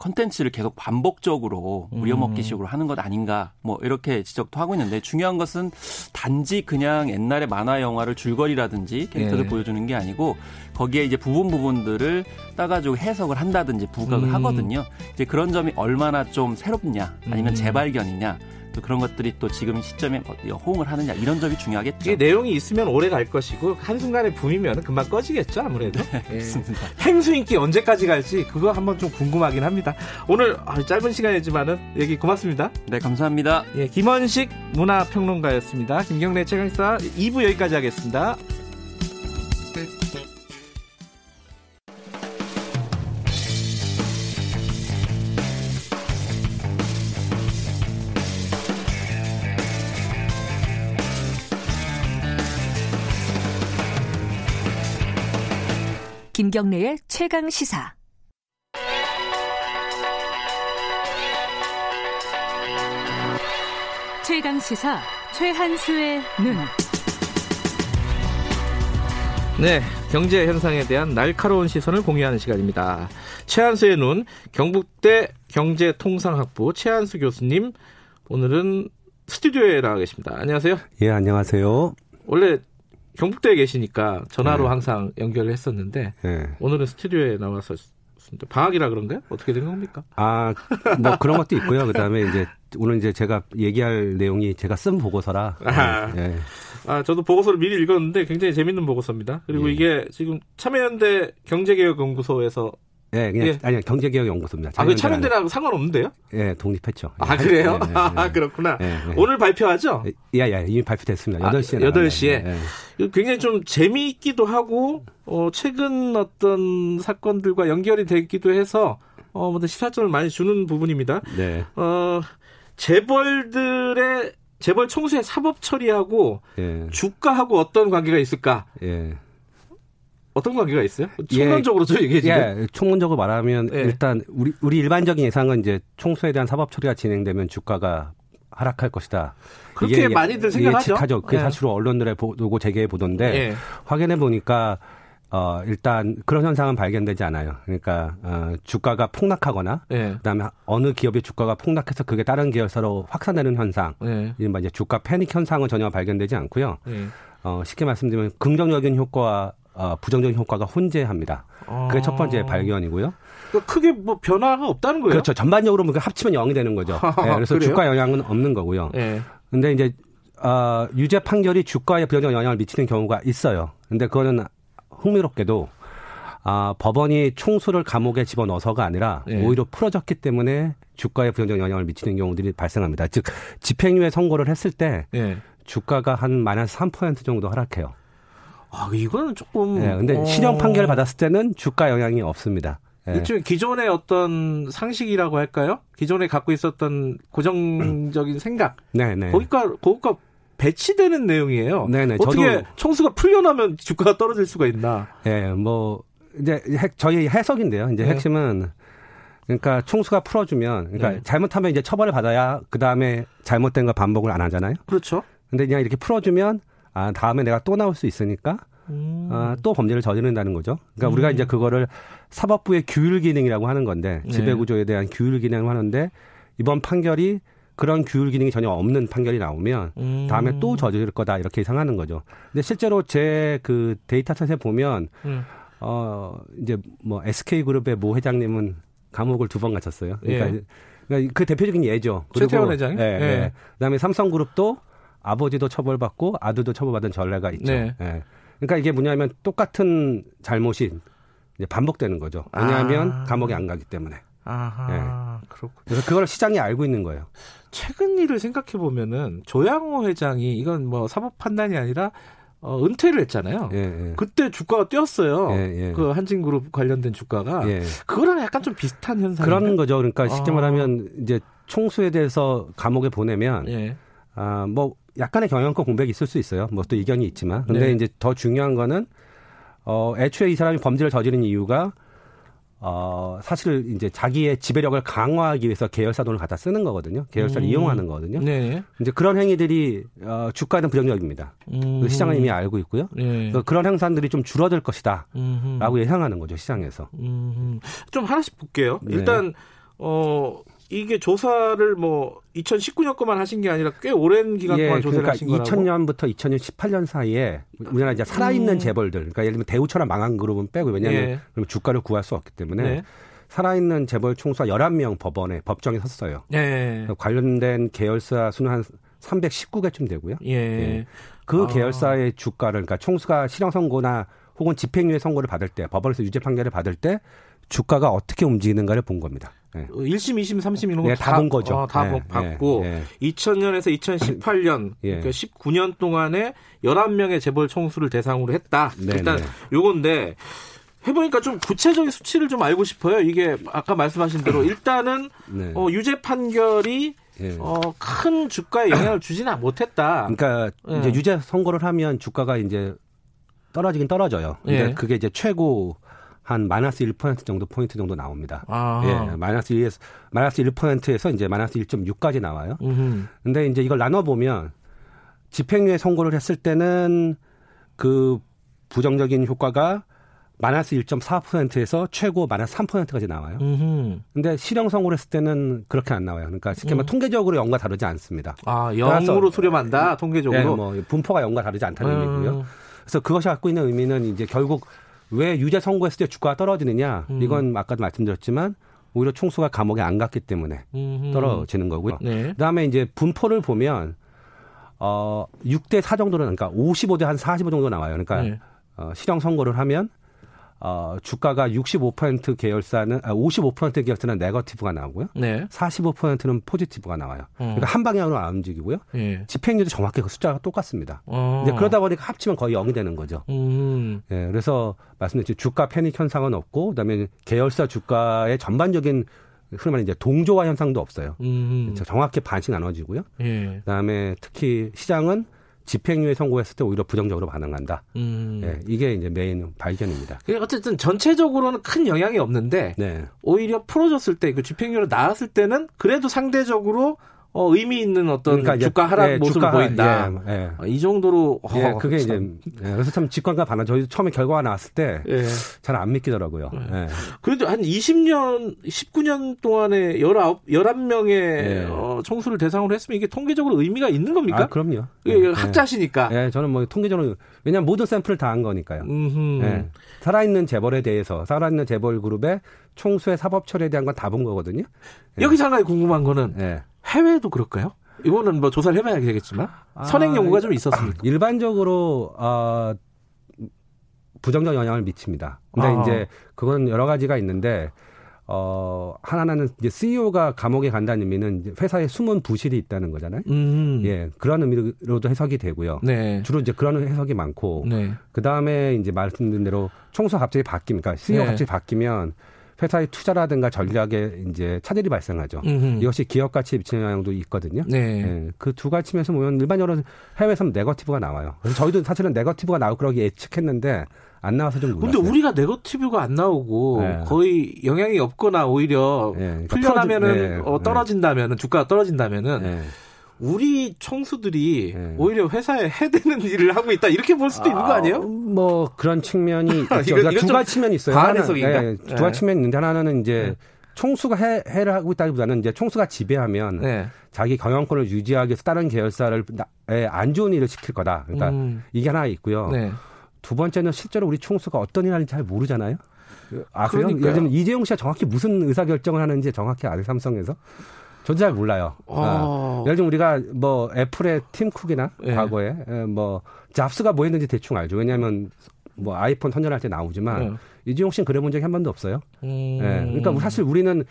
컨텐츠를 계속 반복적으로 우려먹기식으로 하는 것 아닌가 뭐 이렇게 지적도 하고 있는데 중요한 것은 단지 그냥 옛날의 만화 영화를 줄거리라든지 캐릭터를 네. 보여주는 게 아니고 거기에 이제 부분 부분들을 따가지고 해석을 한다든지 부각을 음. 하거든요. 이제 그런 점이 얼마나 좀 새롭냐 아니면 음. 재발견이냐 또 그런 것들이 또 지금 시점에 호응을 하느냐 이런 점이 중요하겠죠. 이게 내용이 있으면 오래 갈 것이고 한순간에 붐이면 금방 꺼지겠죠 아무래도. 네, [laughs] 그렇습니다. 예. 행수 인기 언제까지 갈지 그거 한번 좀 궁금하긴 합니다. 오늘 아, 짧은 시간이지만은 얘기 고맙습니다. 네 감사합니다. 예, 김원식 문화평론가였습니다. 김경래 최강사 2부 여기까지 하겠습니다. 김경래의 최강 시사. 최강 시사 최한수의 눈. 네, 경제 현상에 대한 날카로운 시선을 공유하는 시간입니다. 최한수의 눈, 경북대 경제통상학부 최한수 교수님, 오늘은 스튜디오에 나와 계십니다. 안녕하세요. 예, 안녕하세요. 원래 경북대에 계시니까 전화로 네. 항상 연결을 했었는데 네. 오늘은 스튜디오에 나와서 방학이라 그런가요? 어떻게 된 겁니까? 아, 뭐 그런 것도 있고요. 그다음에 이제 오늘 이제 제가 얘기할 내용이 제가 쓴 보고서라. 아, 네. 아 저도 보고서를 미리 읽었는데 굉장히 재밌는 보고서입니다. 그리고 예. 이게 지금 참여연대 경제개혁연구소에서 네, 그냥 예. 아니 경제개혁연구소입니다. 아, 그 참여연대랑 상관없는데요? 예, 독립했죠. 아, 그래요? 네, 네, 아, 그렇구나. 네, 오늘 발표하죠? 예, 예, 이미 발표됐습니다. 8시에. 아, 8시에. 굉장히 좀 재미있기도 하고, 어, 최근 어떤 사건들과 연결이 되기도 해서, 어, 뭐, 시사점을 많이 주는 부분입니다. 네. 어, 재벌들의, 재벌 총수의 사법 처리하고, 예. 주가하고 어떤 관계가 있을까? 예. 어떤 관계가 있어요? 총론적으로 좀 얘기해 주세요. 예, 총론적으로 말하면 예. 일단 우리 우리 일반적인 예상은 이제 총수에 대한 사법 처리가 진행되면 주가가 하락할 것이다. 그렇게 많이들 생각하죠. 예측하죠. 그게 예. 사실로 언론들의 보고 재개해 보던데 예. 확인해 보니까 어, 일단 그런 현상은 발견되지 않아요. 그러니까 어, 주가가 폭락하거나 예. 그다음에 어느 기업의 주가가 폭락해서 그게 다른 계열사로 확산되는 현상, 예. 이른바 이제 주가 패닉 현상은 전혀 발견되지 않고요. 예. 어, 쉽게 말씀드리면 긍정적인 효과와 어, 부정적인 효과가 혼재합니다. 그게 첫 번째 아. 발견이고요. 그러니까 크게 뭐 변화가 없다는 거예요? 그렇죠. 전반적으로 뭐 합치면 0이 되는 거죠. 네, [laughs] 그래서? 주가 영향은 없는 거고요. 네. 근데 이제 어, 유죄 판결이 주가에 부정적 영향을 미치는 경우가 있어요. 근데 그거는 흥미롭게도 아, 법원이 총수를 감옥에 집어넣어서가 아니라 네. 오히려 풀어졌기 때문에 주가에 부정적 영향을 미치는 경우들이 발생합니다. 즉 집행유예 선고를 했을 때 네. 주가가 한 마이너스 3% 정도 하락해요. 아, 이거는 조금. 네, 근데 어... 실형 판결을 받았을 때는 주가 영향이 없습니다. 네. 일종의 기존의 어떤 상식이라고 할까요? 기존에 갖고 있었던 고정적인 생각. 네, 네. 거기가, 거기가 배치되는 내용이에요. 네네. 어떻게 저도... 총수가 풀려나면 주가가 떨어질 수가 있나? 예, 네, 뭐 이제 핵, 저희 해석인데요. 이제 네. 핵심은 그러니까 총수가 풀어주면, 그러니까 네. 잘못하면 이제 처벌을 받아야 그 다음에 잘못된 거 반복을 안 하잖아요. 그렇죠. 근데 그냥 이렇게 풀어주면 아, 다음에 내가 또 나올 수 있으니까 음. 아, 또 범죄를 저지른다는 거죠. 그러니까 음. 우리가 이제 그거를 사법부의 규율 기능이라고 하는 건데 네. 지배 구조에 대한 규율 기능을 하는데 이번 판결이 그런 규율 기능이 전혀 없는 판결이 나오면 음. 다음에 또 저지를 거다 이렇게 예상하는 거죠. 근데 실제로 제 그 데이터 탓에 보면 음. 어 이제 뭐 SK 그룹의 모 회장님은 감옥을 두번 갇혔어요. 그러니까, 예. 그러니까 그 대표적인 예죠. 최태원 회장. 예, 예. 예. 그다음에 삼성그룹도 아버지도 처벌받고 아들도 처벌받은 전례가 있죠. 네. 예. 그러니까 이게 뭐냐면 똑같은 잘못이 이제 반복되는 거죠. 왜냐하면 아. 감옥에 안 가기 때문에. 아하, 예. 그렇군. 그래서 그걸 시장이 알고 있는 거예요. 최근 일을 생각해 보면은 조양호 회장이 이건 뭐 사법 판단이 아니라 어, 은퇴를 했잖아요. 예, 예. 그때 주가가 뛰었어요. 예, 예. 그 한진그룹 관련된 주가가 예. 그거랑 약간 좀 비슷한 현상. 그런 거죠. 그러니까 쉽게 아. 말하면 이제 총수에 대해서 감옥에 보내면 예. 아뭐 약간의 경영권 공백이 있을 수 있어요. 뭐 또 이견이 있지만. 근데 네. 이제 더 중요한 거는 어 애초에 이 사람이 범죄를 저지른 이유가 어 사실 이제 자기의 지배력을 강화하기 위해서 계열사 돈을 갖다 쓰는 거거든요. 계열사를 음. 이용하는 거거든요. 네. 이제 그런 행위들이 어 주가는 불정적입니다. 음. 시장은 이미 알고 있고요. 네. 그런 행산들이 좀 줄어들 것이다라고 예상하는 거죠 시장에서. 음. 좀 하나씩 볼게요. 네. 일단 어 이게 조사를 뭐 2019년 거만 하신 게 아니라 꽤 오랜 기간 예, 동안 조사를 그러니까 하신 거라고. 2000년부터 2018년 사이에 우리나라 이제 살아있는 음. 재벌들, 그러니까 예를 들면 대우처럼 망한 그룹은 빼고 왜냐하면 예. 주가를 구할 수 없기 때문에 네. 살아있는 재벌 총수가 11명 법원에 법정에 섰어요. 예. 관련된 계열사 수는 한 319개쯤 되고요. 예. 예. 그 아. 계열사의 주가를 그러니까 총수가 실형 선고나 혹은 집행유예 선고를 받을 때 법원에서 유죄 판결을 받을 때 주가가 어떻게 움직이는가를 본 겁니다. 네. 1심, 2심, 3심 이런 거 네, 다본 거죠. 어, 다 네, 받고 네, 2000년에서 2018년 예. 그러니까 19년 동안에 11명의 재벌 총수를 대상으로 했다. 네, 일단 네. 요건데 해보니까 좀 구체적인 수치를 좀 알고 싶어요. 이게 아까 말씀하신 대로 일단은 네. 어, 유죄 판결이 예. 어, 큰 주가에 영향을 주지는 못했다. 그러니까 예. 이제 유죄 선고를 하면 주가가 이제 떨어지긴 떨어져요. 근데 예. 그게 이제 최고 한 마이너스 1% 정도 포인트 정도 나옵니다. 아. 예, 마이너스 1에서 마이너스 1%에서 이제 마이너스 1.6까지 나와요. 음흠. 근데 이제 이걸 나눠 보면 집행유예 선고를 했을 때는 그 부정적인 효과가 마이너스 1.4%에서 최고 마이너스 3%까지 나와요. 음흠. 근데 실형 선고를 했을 때는 그렇게 안 나와요. 그러니까 쉽게 말하면 음. 통계적으로 0과 다르지 않습니다. 아, 0으로 수렴한다, 통계적으로? 네, 뭐 분포가 0과 다르지 않다는 음. 의미고요. 그래서 그것이 갖고 있는 의미는 이제 결국 왜 유죄 선고했을 때 주가가 떨어지느냐? 음. 이건 아까도 말씀드렸지만 오히려 총수가 감옥에 안 갔기 때문에 음흠. 떨어지는 거고요. 네. 그다음에 이제 분포를 보면 어 6대 4 정도는 그러니까 55대 한 45 정도 나와요. 그러니까 네. 어, 실형 선고를 하면 어, 주가가 65% 계열사는 아, 55% 계열사는 네거티브가 나오고요. 네. 45%는 포지티브가 나와요. 어. 그러니까 한 방향으로 안 움직이고요. 예. 집행률도 정확히 그 숫자가 똑같습니다. 어. 이제 그러다 보니까 합치면 거의 0이 되는 거죠. 음. 예, 그래서 말씀드렸듯이 주가 패닉 현상은 없고 그다음에 계열사 주가의 전반적인 흔히 말해 이제 동조화 현상도 없어요. 음. 정확히 반씩 나눠지고요. 예. 그다음에 특히 시장은 집행유예 선고했을 때 오히려 부정적으로 반응한다. 음. 네, 이게 이제 메인 발견입니다. 어쨌든 전체적으로는 큰 영향이 없는데 네. 오히려 풀어졌을 때 그 집행유예로 나왔을 때는 그래도 상대적으로 어, 의미 있는 어떤 그러니까 주가 하락 예, 모습을 주가, 보인다. 예, 예. 어, 이 정도로 어, 예, 그게 참. 이제 예, 그래서 참 직관과 반응. 저희 처음에 결과가 나왔을 때 잘안 예. 믿기더라고요. 예. 그래도 한 20년, 19년 동안에 19, 11명의 어, 총수를 대상으로 했으면 이게 통계적으로 의미가 있는 겁니까? 아, 그럼요. 학자시니까. 예, 저는 뭐 통계적으로 왜냐하면 모든 샘플을 다 한 거니까요. 예. 살아있는 재벌에 대해서 살아있는 재벌 그룹의 총수의 사법 처리에 대한 건 다 본 거거든요. 여기서 하나 궁금한 거는 해외도 그럴까요? 이거는 뭐 조사를 해봐야 되겠지만 아, 선행 연구가 좀 있었습니까? 아, 일반적으로 어, 부정적 영향을 미칩니다. 근데 아. 이제 그건 여러 가지가 있는데 어, 하나는 이제 CEO가 감옥에 간다는 의미는 회사에 숨은 부실이 있다는 거잖아요. 음. 예, 그런 의미로도 해석이 되고요. 네. 주로 이제 그런 해석이 많고, 네. 그 다음에 이제 말씀드린 대로 총수가 갑자기 바뀝니까? CEO 가 네. 갑자기 바뀌면 회사의 투자라든가 전략에 이제 차질이 발생하죠. 음흠. 이것이 기업 가치에 미치는 영향도 있거든요. 네. 네. 예, 그두 가지 면에서 보면 일반적으로 해외에서는 네거티브가 나와요. 그래서 저희도 사실은 네거티브가 나올 거라고 예측했는데 안 나와서 좀 놀랐어요. 근데 우리가 네거티브가 안 나오고 네. 거의 영향이 없거나 오히려 네. 그러니까 풀려나면은 네. 어, 떨어진다면은 주가가 떨어진다면은 네. 우리 총수들이 네. 오히려 회사에 해되는 일을 하고 있다 이렇게 볼 수도 아, 있는 거 아니에요? 뭐 그런 측면이 [laughs] 있죠. 그러니까 두 가지 측면이 있어요. 하나는 네, 두 가지 측면이 있는데 하나는 이제 네. 총수가 해, 해를 하고 있다기보다는 이제 총수가 지배하면 네. 자기 경영권을 유지하기 위해서 다른 계열사를 안 좋은 일을 시킬 거다. 그러니까 음. 이게 하나 있고요. 네. 두 번째는 실제로 우리 총수가 어떤 일 하는지 잘 모르잖아요. 아세요? 들면 이재용 씨가 정확히 무슨 의사 결정을 하는지 정확히 아세요? 삼성에서? 저도 잘 몰라요. 어. 어. 예를 들면 우리가 뭐 애플의 팀 쿡이나 예. 과거에 예, 뭐 잡스가 뭐 했는지 대충 알죠. 왜냐하면 뭐 아이폰 선전할 때 나오지만 예. 이지용 씨는 그래본 적이 한 번도 없어요. 음. 예. 그러니까 사실 우리는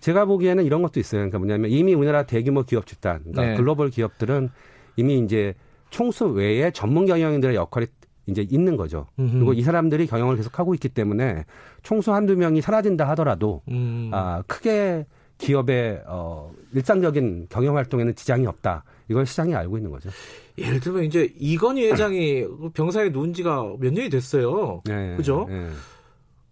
제가 보기에는 이런 것도 있어요. 그러니까 뭐냐면 이미 우리나라 대규모 기업 집단, 그러니까 네. 글로벌 기업들은 이미 이제 총수 외에 전문 경영인들의 역할이 이제 있는 거죠. 음흠. 그리고 이 사람들이 경영을 계속 하고 있기 때문에 총수 한두 명이 사라진다 하더라도 음. 아, 크게 기업의 어, 일상적인 경영 활동에는 지장이 없다. 이걸 시장이 알고 있는 거죠. 예를 들면 이제 이건희 회장이 병사에 누운 지가 몇 년이 됐어요. 네, 그죠? 네.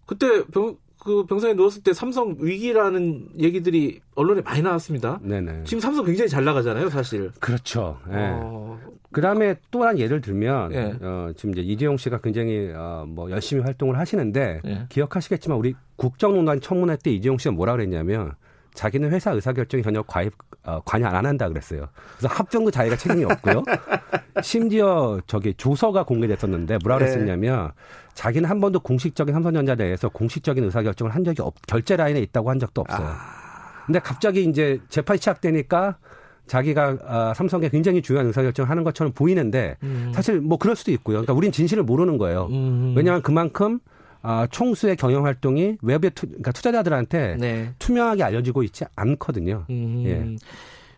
그때 병, 그 병사에 누웠을 때 삼성 위기라는 얘기들이 언론에 많이 나왔습니다. 네네. 지금 삼성 굉장히 잘 나가잖아요, 사실. 그렇죠. 네. 어... 그 다음에 또 한 예를 들면, 네. 어, 지금 이제 이재용 씨가 굉장히, 어, 뭐, 열심히 활동을 하시는데, 네. 기억하시겠지만, 우리 국정농단 청문회 때 이재용 씨가 뭐라 그랬냐면, 자기는 회사 의사결정에 전혀 과입, 어, 관여 안 한다 그랬어요. 그래서 합병도 자기가 책임이 없고요. [laughs] 심지어 저기 조서가 공개됐었는데 뭐라 네. 그랬었냐면 네. 자기는 한 번도 공식적인 삼성전자 내에서 공식적인 의사결정을 한 적이 없, 결제 라인에 있다고 한 적도 없어요. 아. 근데 갑자기 이제 재판이 시작되니까 자기가 아, 삼성에 굉장히 중요한 의사결정을 하는 것처럼 보이는데 음. 사실 뭐 그럴 수도 있고요. 그러니까 우린 진실을 모르는 거예요. 음. 왜냐하면 그만큼 아, 총수의 경영 활동이 외부의 투, 그러니까 투자자들한테 네. 투명하게 알려지고 있지 않거든요. 음. 예.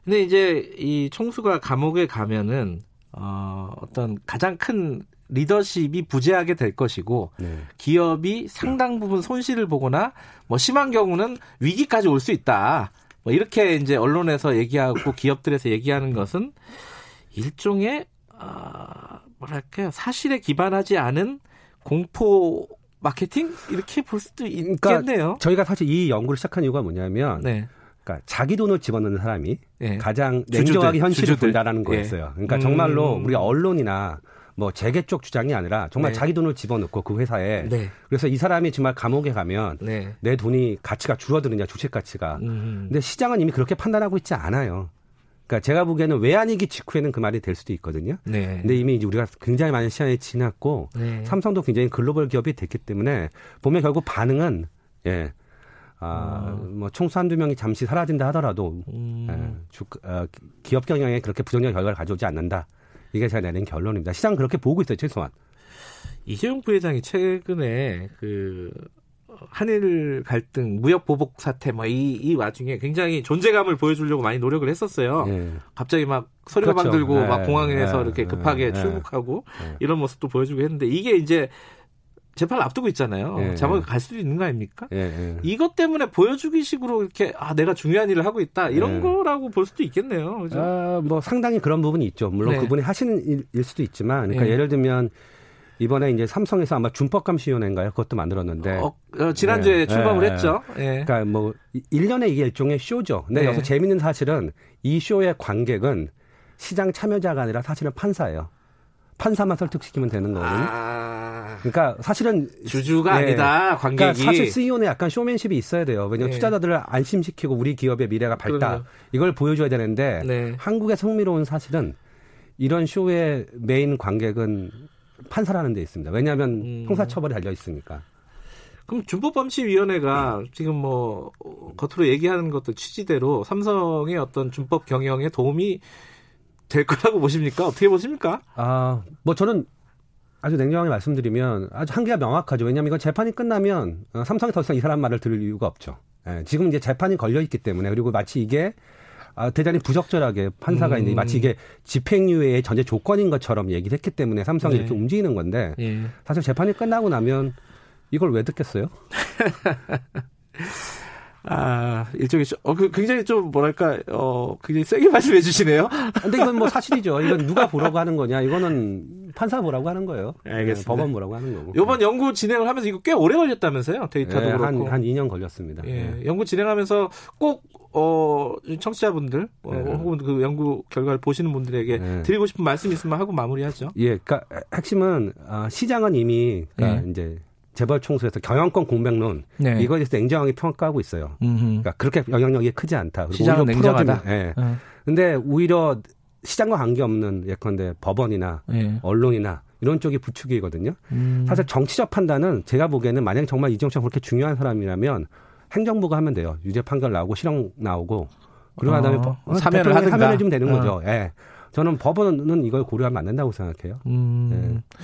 근데 이제 이 총수가 감옥에 가면은 어, 어떤 가장 큰 리더십이 부재하게 될 것이고 네. 기업이 상당 부분 손실을 보거나 뭐 심한 경우는 위기까지 올 수 있다. 뭐 이렇게 이제 언론에서 얘기하고 [coughs] 기업들에서 얘기하는 것은 일종의 어, 뭐랄까요 사실에 기반하지 않은 공포 마케팅 이렇게 볼 수도 그러니까 있겠네요. 그러니까 저희가 사실 이 연구를 시작한 이유가 뭐냐면 네. 그러니까 자기 돈을 집어넣는 사람이 네. 가장 냉정하게 현실을 주주들. 본다라는 예. 거였어요. 그러니까 음. 정말로 우리 언론이나 뭐 재계 쪽 주장이 아니라 정말 네. 자기 돈을 집어넣고 그 회사에 네. 그래서 이 사람이 정말 감옥에 가면 네. 내 돈이 가치가 줄어드느냐 주식 가치가 음. 근데 시장은 이미 그렇게 판단하고 있지 않아요. 그러니까 제가 보기에는 외환위기 직후에는 그 말이 될 수도 있거든요. 네. 근데 이미 이제 우리가 굉장히 많은 시간이 지났고 네. 삼성도 굉장히 글로벌 기업이 됐기 때문에 보면 결국 반응은 예. 아, 어. 뭐 총수 한두 명이 잠시 사라진다 하더라도 음. 예, 주, 어, 기업 경영에 그렇게 부정적 결과를 가져오지 않는다. 이게 제가 내린 결론입니다. 시장 그렇게 보고 있어요, 최소한. 이재용 부회장이 최근에 그 한일 갈등, 무역 보복 사태 뭐이 이 와중에 굉장히 존재감을 보여주려고 많이 노력을 했었어요. 네. 갑자기 막 서류가방 그렇죠. 들고 네. 막 공항에서 네. 이렇게 급하게 네. 출국하고 네. 이런 모습도 보여주고 했는데 이게 이제 재판을 앞두고 있잖아요. 예, 자막이 갈 수도 있는 거 아닙니까? 예, 예. 이것 때문에 보여주기 식으로 이렇게 아 내가 중요한 일을 하고 있다 이런 예. 거라고 볼 수도 있겠네요. 그죠? 아, 뭐 상당히 그런 부분이 있죠. 물론 네. 그분이 하시는 일 일 수도 있지만, 그러니까 예. 를 들면 이번에 이제 삼성에서 아마 준법감시위원회인가요? 그것도 만들었는데. 어, 어, 지난주에 네, 출범을 네, 했죠. 네. 그러니까 뭐 1년에 이게 일종의 쇼죠. 근데 여기서 재밌는 사실은 이 쇼의 관객은 시장 참여자가 아니라 사실은 판사예요. 판사만 설득시키면 되는 거거든요. 아... 그러니까 사실은 주주가 네. 아니다 관객이. 그러니까 사실 CEO는 약간 쇼맨십이 있어야 돼요. 왜냐하면 네. 투자자들을 안심시키고 우리 기업의 미래가 밝다 그럼요. 이걸 보여줘야 되는데 네. 한국의 흥미로운 사실은 이런 쇼의 메인 관객은 판사라는 데 있습니다. 왜냐하면 음... 형사처벌이 달려 있으니까. 그럼 준법범시위원회가 지금 뭐 겉으로 얘기하는 것도 취지대로 삼성의 어떤 준법 경영에 도움이 될 거라고 보십니까? 어떻게 보십니까? 아, 뭐 저는 아주 냉정하게 말씀드리면 아주 한계가 명확하죠. 왜냐하면 이건 재판이 끝나면 어, 삼성이 더 이상 이 사람 말을 들을 이유가 없죠. 예, 지금 이제 재판이 걸려 있기 때문에 그리고 마치 이게 아, 대단히 부적절하게 판사가 음. 있는 마치 이게 집행유예의 전제 조건인 것처럼 얘기를 했기 때문에 삼성이 네. 이렇게 움직이는 건데 예. 사실 재판이 끝나고 나면 이걸 왜 듣겠어요? [laughs] 아, 일종의, 어, 그, 굉장히 좀, 뭐랄까, 어, 굉장히 세게 말씀해 주시네요. 근데 이건 뭐 사실이죠. 이건 누가 보라고 하는 거냐. 이거는 판사 보라고 하는 거예요. 네, 알겠습니다. 네, 법원 보라고 하는 거고. 요번 연구 진행을 하면서 이거 꽤 오래 걸렸다면서요? 데이터도 네, 그렇고. 한, 한 2년 걸렸습니다. 예. 네. 연구 진행하면서 꼭, 어, 청취자분들, 어, 네. 혹은 그 연구 결과를 보시는 분들에게 네. 드리고 싶은 말씀 있으면 하고 마무리하죠. 예, 그니까 핵심은, 어, 시장은 이미, 그러니까 이제, 재벌 총수에서 경영권 공백론 네. 이거에 대해서 냉정하게 평가하고 있어요. 음흠. 그러니까 그렇게 영향력이 크지 않다. 시장은 냉정하다. 예. 네. 근데 오히려 시장과 관계없는 예컨대 법원이나 네. 언론이나 이런 쪽이 부추기거든요. 음. 사실 정치적 판단은 제가 보기에는 만약 정말 이정철 그렇게 중요한 사람이라면 행정부가 하면 돼요. 유죄 판결 나오고 실형 나오고 그러고 어. 다음에 어, 사면을 하든가. 하면 해주면 되는 어. 거죠. 예. 저는 법원은 이걸 고려하면 안 된다고 생각해요. 음. 네.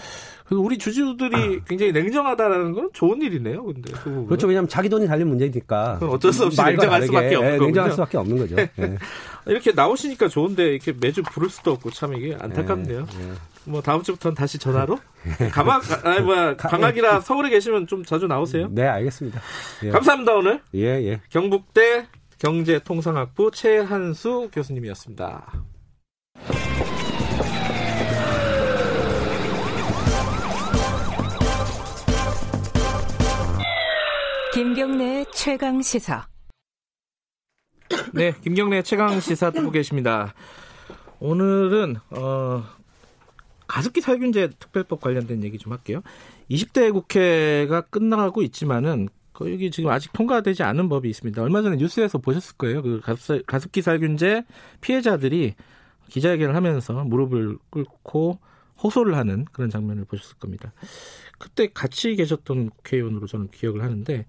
그래서 우리 주주들이 아. 굉장히 냉정하다라는 건 좋은 일이네요. 근데 그 그렇죠. 왜냐하면 자기 돈이 달린 문제니까. 그럼 어쩔 수 없이 냉정할 수밖에 없는 네, 거죠. 냉정할 수밖에 없는 거죠. 네. [laughs] 이렇게 나오시니까 좋은데 이렇게 매주 부를 수도 없고 참 이게 안타깝네요. 뭐 다음 주부터는 다시 전화로 가막 아니 뭐야 강학이라 서울에 계시면 좀 자주 나오세요. 네, 알겠습니다. 예. 감사합니다 오늘. 예, 예. 경북대 경제통상학부 최한수 교수님이었습니다. 김경래 최강 시사. 네, 김경래 최강 시사 듣고 계십니다. 오늘은 어, 가습기 살균제 특별법 관련된 얘기 좀 할게요. 20대 국회가 끝나가고 있지만은 여기 지금 아직 통과되지 않은 법이 있습니다. 얼마 전에 뉴스에서 보셨을 거예요. 그 가습기 살균제 피해자들이 기자회견을 하면서 무릎을 꿇고 호소를 하는 그런 장면을 보셨을 겁니다. 그때 같이 계셨던 국회의원으로 저는 기억을 하는데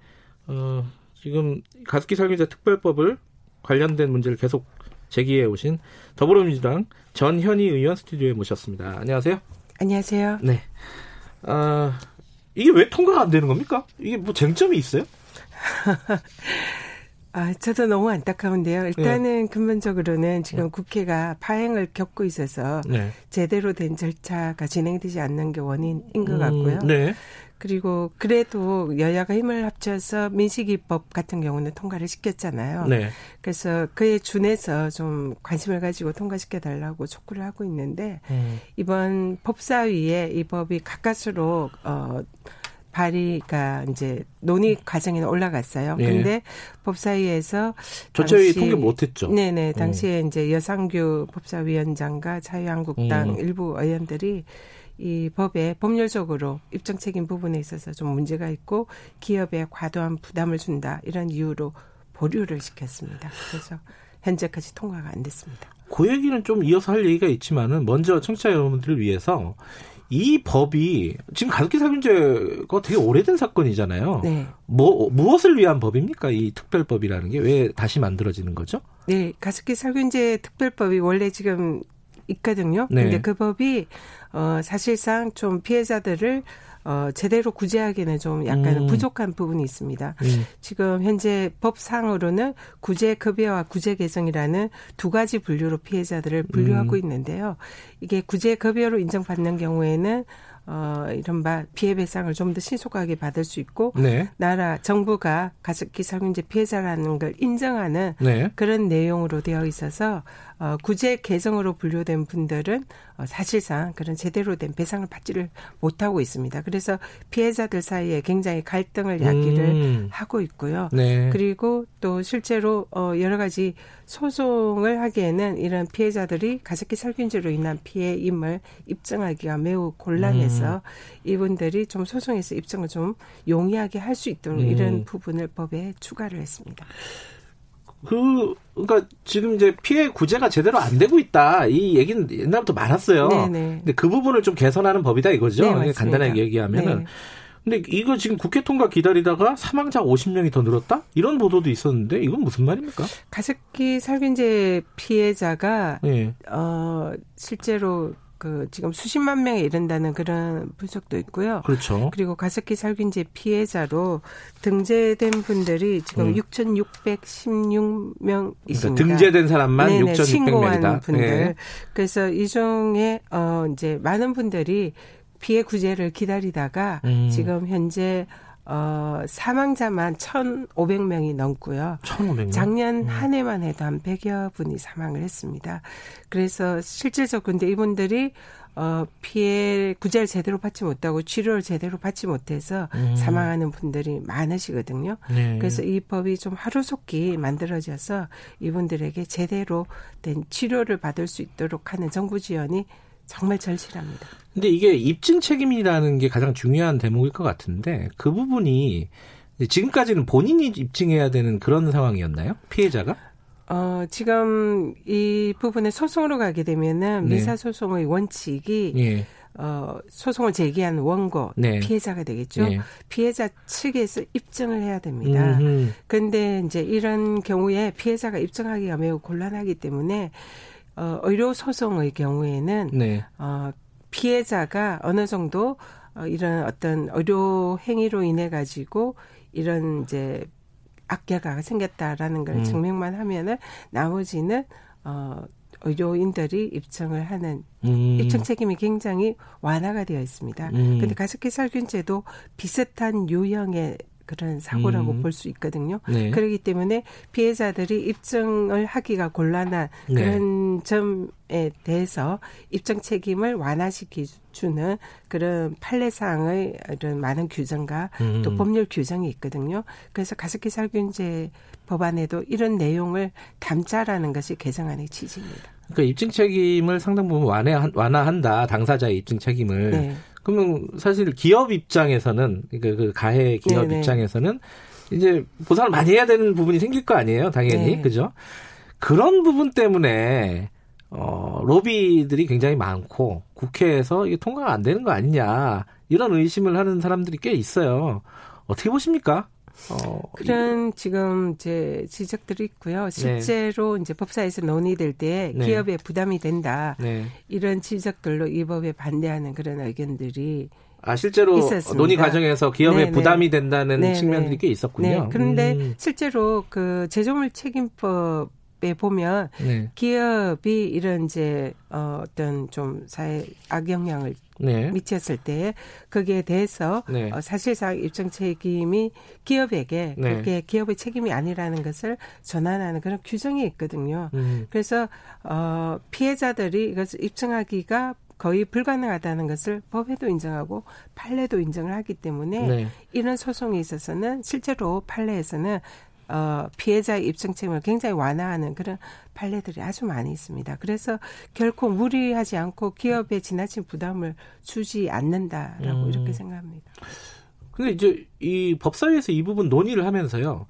어, 지금 가습기 살균제 특별법을 관련된 문제를 계속 제기해 오신 더불어민주당 전현희 의원 스튜디오에 모셨습니다. 안녕하세요. 안녕하세요. 네. 아, 이게 왜 통과가 안 되는 겁니까? 이게 뭐 쟁점이 있어요? [laughs] 아, 저도 너무 안타까운데요. 일단은 네. 근본적으로는 지금 네. 국회가 파행을 겪고 있어서 네. 제대로 된 절차가 진행되지 않는 게 원인인 것 같고요. 음, 네. 그리고 그래도 여야가 힘을 합쳐서 민식이법 같은 경우는 통과를 시켰잖아요. 네. 그래서 그에 준해서 좀 관심을 가지고 통과시켜 달라고 촉구를 하고 있는데 음. 이번 법사위에 이 법이 가까스로 어 발의가 이제 논의 과정에 올라갔어요. 예. 근데 법사위에서 전체회의 통계 못했죠. 네네 당시에 음. 이제 여상규 법사위원장과 자유한국당 음. 일부 의원들이 이 법에 법률적으로 입증 책임 부분에 있어서 좀 문제가 있고 기업에 과도한 부담을 준다 이런 이유로 보류를 시켰습니다. 그래서 현재까지 통과가 안 됐습니다. 그 얘기는 좀 이어서 할 얘기가 있지만은 먼저 청취자 여러분들을 위해서 이 법이 지금 가습기 살균제가 되게 오래된 사건이잖아요. 네. 뭐 무엇을 위한 법입니까? 이 특별법이라는 게 왜 다시 만들어지는 거죠? 네, 가습기 살균제 특별법이 원래 지금 있거든요. 네. 근데 그 법이 어 사실상 좀 피해자들을 어, 제대로 구제하기는 좀 약간 음. 부족한 부분이 있습니다. 음. 지금 현재 법상으로는 구제 급여와 구제 개정이라는 두 가지 분류로 피해자들을 분류하고 음. 있는데요. 이게 구제 급여로 인정받는 경우에는 어, 이른바 피해 배상을 좀 더 신속하게 받을 수 있고 네. 나라 정부가 가습기 살균제 피해자라는 걸 인정하는 네. 그런 내용으로 되어 있어서 어, 구제 개정으로 분류된 분들은 어, 사실상 그런 제대로 된 배상을 받지를 못하고 있습니다. 그래서 피해자들 사이에 굉장히 갈등을 야기를 음. 하고 있고요. 네. 그리고 또 실제로 어, 여러 가지 소송을 하기에는 이런 피해자들이 가습기 살균제로 인한 피해임을 입증하기가 매우 곤란해서 음. 이분들이 좀 소송에서 입증을 좀 용이하게 할 수 있도록 음. 이런 부분을 법에 추가를 했습니다. 그 그러니까 지금 이제 피해 구제가 제대로 안 되고 있다 이 얘기는 옛날부터 많았어요. 네네. 네. 근데 그 부분을 좀 개선하는 법이다 이거죠. 네, 간단하게 얘기하면은. 네. 근데 이거 지금 국회 통과 기다리다가 사망자 50명이 더 늘었다? 이런 보도도 있었는데 이건 무슨 말입니까? 가습기 살균제 피해자가 네. 어 실제로 그 지금 수십만 명에 이른다는 그런 분석도 있고요. 그렇죠. 그리고 가습기 살균제 피해자로 등재된 분들이 지금 음. 6,616명 있습니다. 그러니까 등재된 사람만 6,600명이다. 신고한 분들. 네. 그래서 이 중에 어 이제 많은 분들이 피해 구제를 기다리다가 음. 지금 현재 어, 사망자만 1,500명이 넘고요. 1,500명? 작년 음. 한 해만 해도 한 100여 분이 사망을 했습니다. 그래서 실질적 근데 이분들이 어, 피해 구제를 제대로 받지 못하고 치료를 제대로 받지 못해서 음. 사망하는 분들이 많으시거든요. 네. 그래서 이 법이 좀 하루속히 만들어져서 이분들에게 제대로 된 치료를 받을 수 있도록 하는 정부 지원이 정말 절실합니다. 근데 이게 입증 책임이라는 게 가장 중요한 대목일 것 같은데 그 부분이 지금까지는 본인이 입증해야 되는 그런 상황이었나요? 피해자가? 어, 지금 이 부분에 소송으로 가게 되면은 네. 미사 소송의 원칙이 네. 어, 소송을 제기한 원고 네. 피해자가 되겠죠. 네. 피해자 측에서 입증을 해야 됩니다. 음흠. 근데 이제 이런 경우에 피해자가 입증하기가 매우 곤란하기 때문에 어, 의료 소송의 경우에는 네. 어, 피해자가 어느 정도 어, 이런 어떤 의료 행위로 인해 가지고 이런 이제 악재가 생겼다라는 걸 음. 증명만 하면은 나머지는 어 의료인들이 입증을 하는 음. 입증 책임이 굉장히 완화가 되어 있습니다. 음. 근데 가습기 살균제도 비슷한 유형의 그런 사고라고 음. 볼수 있거든요. 네. 그렇기 때문에 피해자들이 입증을 하기가 곤란한 네. 그런 점에 대해서 입증 책임을 완화시키 주는 그런 판례상의 이런 많은 규정과 음. 또 법률 규정이 있거든요. 그래서 가습기 살균제 법안에도 이런 내용을 담자라는 것이 개정안의 취지입니다. 그러니까 입증 책임을 상당 부분 완화, 완화한다. 당사자의 입증 책임을. 네. 그러면 사실 기업 입장에서는 그, 그 가해 기업 네네. 네. 입장에서는 이제 보상을 많이 해야 되는 부분이 생길 거 아니에요, 당연히 네. 그죠? 그런 부분 때문에 어 로비들이 굉장히 많고 국회에서 이게 통과가 안 되는 거 아니냐 이런 의심을 하는 사람들이 꽤 있어요. 어떻게 보십니까? 어, 그런 지금 이제 지적들이 있고요. 네. 실제로 네. 이제 법사에서 논의될 때 네. 기업에 부담이 된다. 네. 이런 지적들로 이 법에 반대하는 그런 의견들이 아 실제로 있었습니다. 논의 과정에서 기업에 네네. 부담이 된다는 네네. 측면들이 꽤 있었군요. 네. 그런데 음. 실제로 그 제조물 책임법 에 보면 네. 기업이 이런 이제 어 어떤 좀 사회 악영향을 네. 미쳤을 때 거기에 대해서 네. 어, 사실상 입증 책임이 기업에게 네. 그게 기업의 책임이 아니라는 것을 전환하는 그런 규정이 있거든요. 음. 그래서 어 피해자들이 이것을 입증하기가 거의 불가능하다는 것을 법에도 인정하고 판례도 인정을 하기 때문에 네. 이런 소송에 있어서는 실제로 판례에서는 어, 피해자의 입증 책임을 굉장히 완화하는 그런 판례들이 아주 많이 있습니다. 그래서 결코 무리하지 않고 기업에 지나친 부담을 주지 않는다라고 음. 이렇게 생각합니다. 근데 이제 이 법사위에서 이 부분 논의를 하면서요.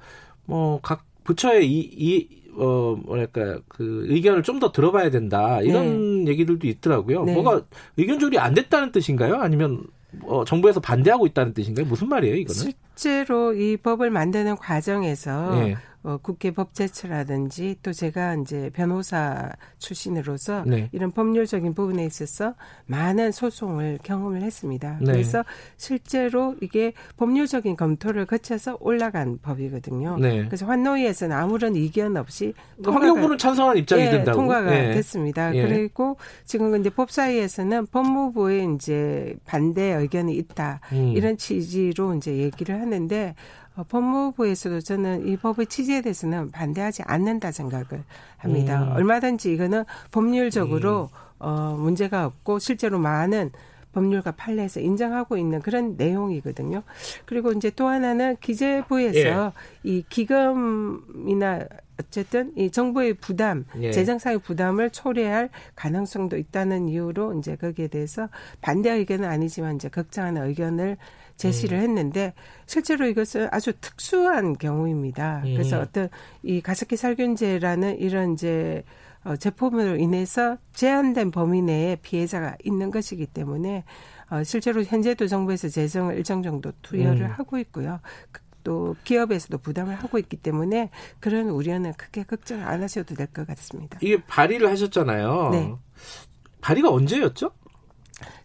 뭐 각 부처의 이, 이 어, 뭐랄까, 그, 의견을 좀 더 들어봐야 된다. 이런 네. 얘기들도 있더라고요. 네. 뭐가 의견 조율이 안 됐다는 뜻인가요? 아니면, 어, 정부에서 반대하고 있다는 뜻인가요? 무슨 말이에요, 이거는? 실제로 이 법을 만드는 과정에서 네. 어, 국회 법제처라든지 또 제가 이제 변호사 출신으로서 네. 이런 법률적인 부분에 있어서 많은 소송을 경험을 했습니다. 네. 그래서 실제로 이게 법률적인 검토를 거쳐서 올라간 법이거든요. 네. 그래서 환노위에서는 아무런 이견 없이 환경부는 찬성한 입장이 예, 된다고 통과가 예. 됐습니다. 예. 그리고 지금 이제 법사위에서는 법무부의 이제 반대 의견이 있다 음. 이런 취지로 이제 얘기를 하는데 어, 법무부에서도 저는 이 법의 취지에 대해서는 반대하지 않는다 생각을 합니다. 음. 얼마든지 이거는 법률적으로 음. 어, 문제가 없고 실제로 많은 법률과 판례에서 인정하고 있는 그런 내용이거든요. 그리고 이제 또 하나는 기재부에서 예. 이 기금이나 어쨌든 이 정부의 부담, 예. 재정상의 부담을 초래할 가능성도 있다는 이유로 이제 거기에 대해서 반대 의견은 아니지만 이제 걱정하는 의견을 제시를 음. 했는데 실제로 이것은 아주 특수한 경우입니다. 음. 그래서 어떤 이 가습기 살균제라는 이런 이제 어, 제품으로 인해서 제한된 범위 내에 피해자가 있는 것이기 때문에 어, 실제로 현재도 정부에서 재정을 일정 정도 투여를 음. 하고 있고요. 그, 또 기업에서도 부담을 하고 있기 때문에 그런 우려는 크게 걱정 안 하셔도 될 것 같습니다. 이게 발의를 하셨잖아요. 네. 발의가 언제였죠?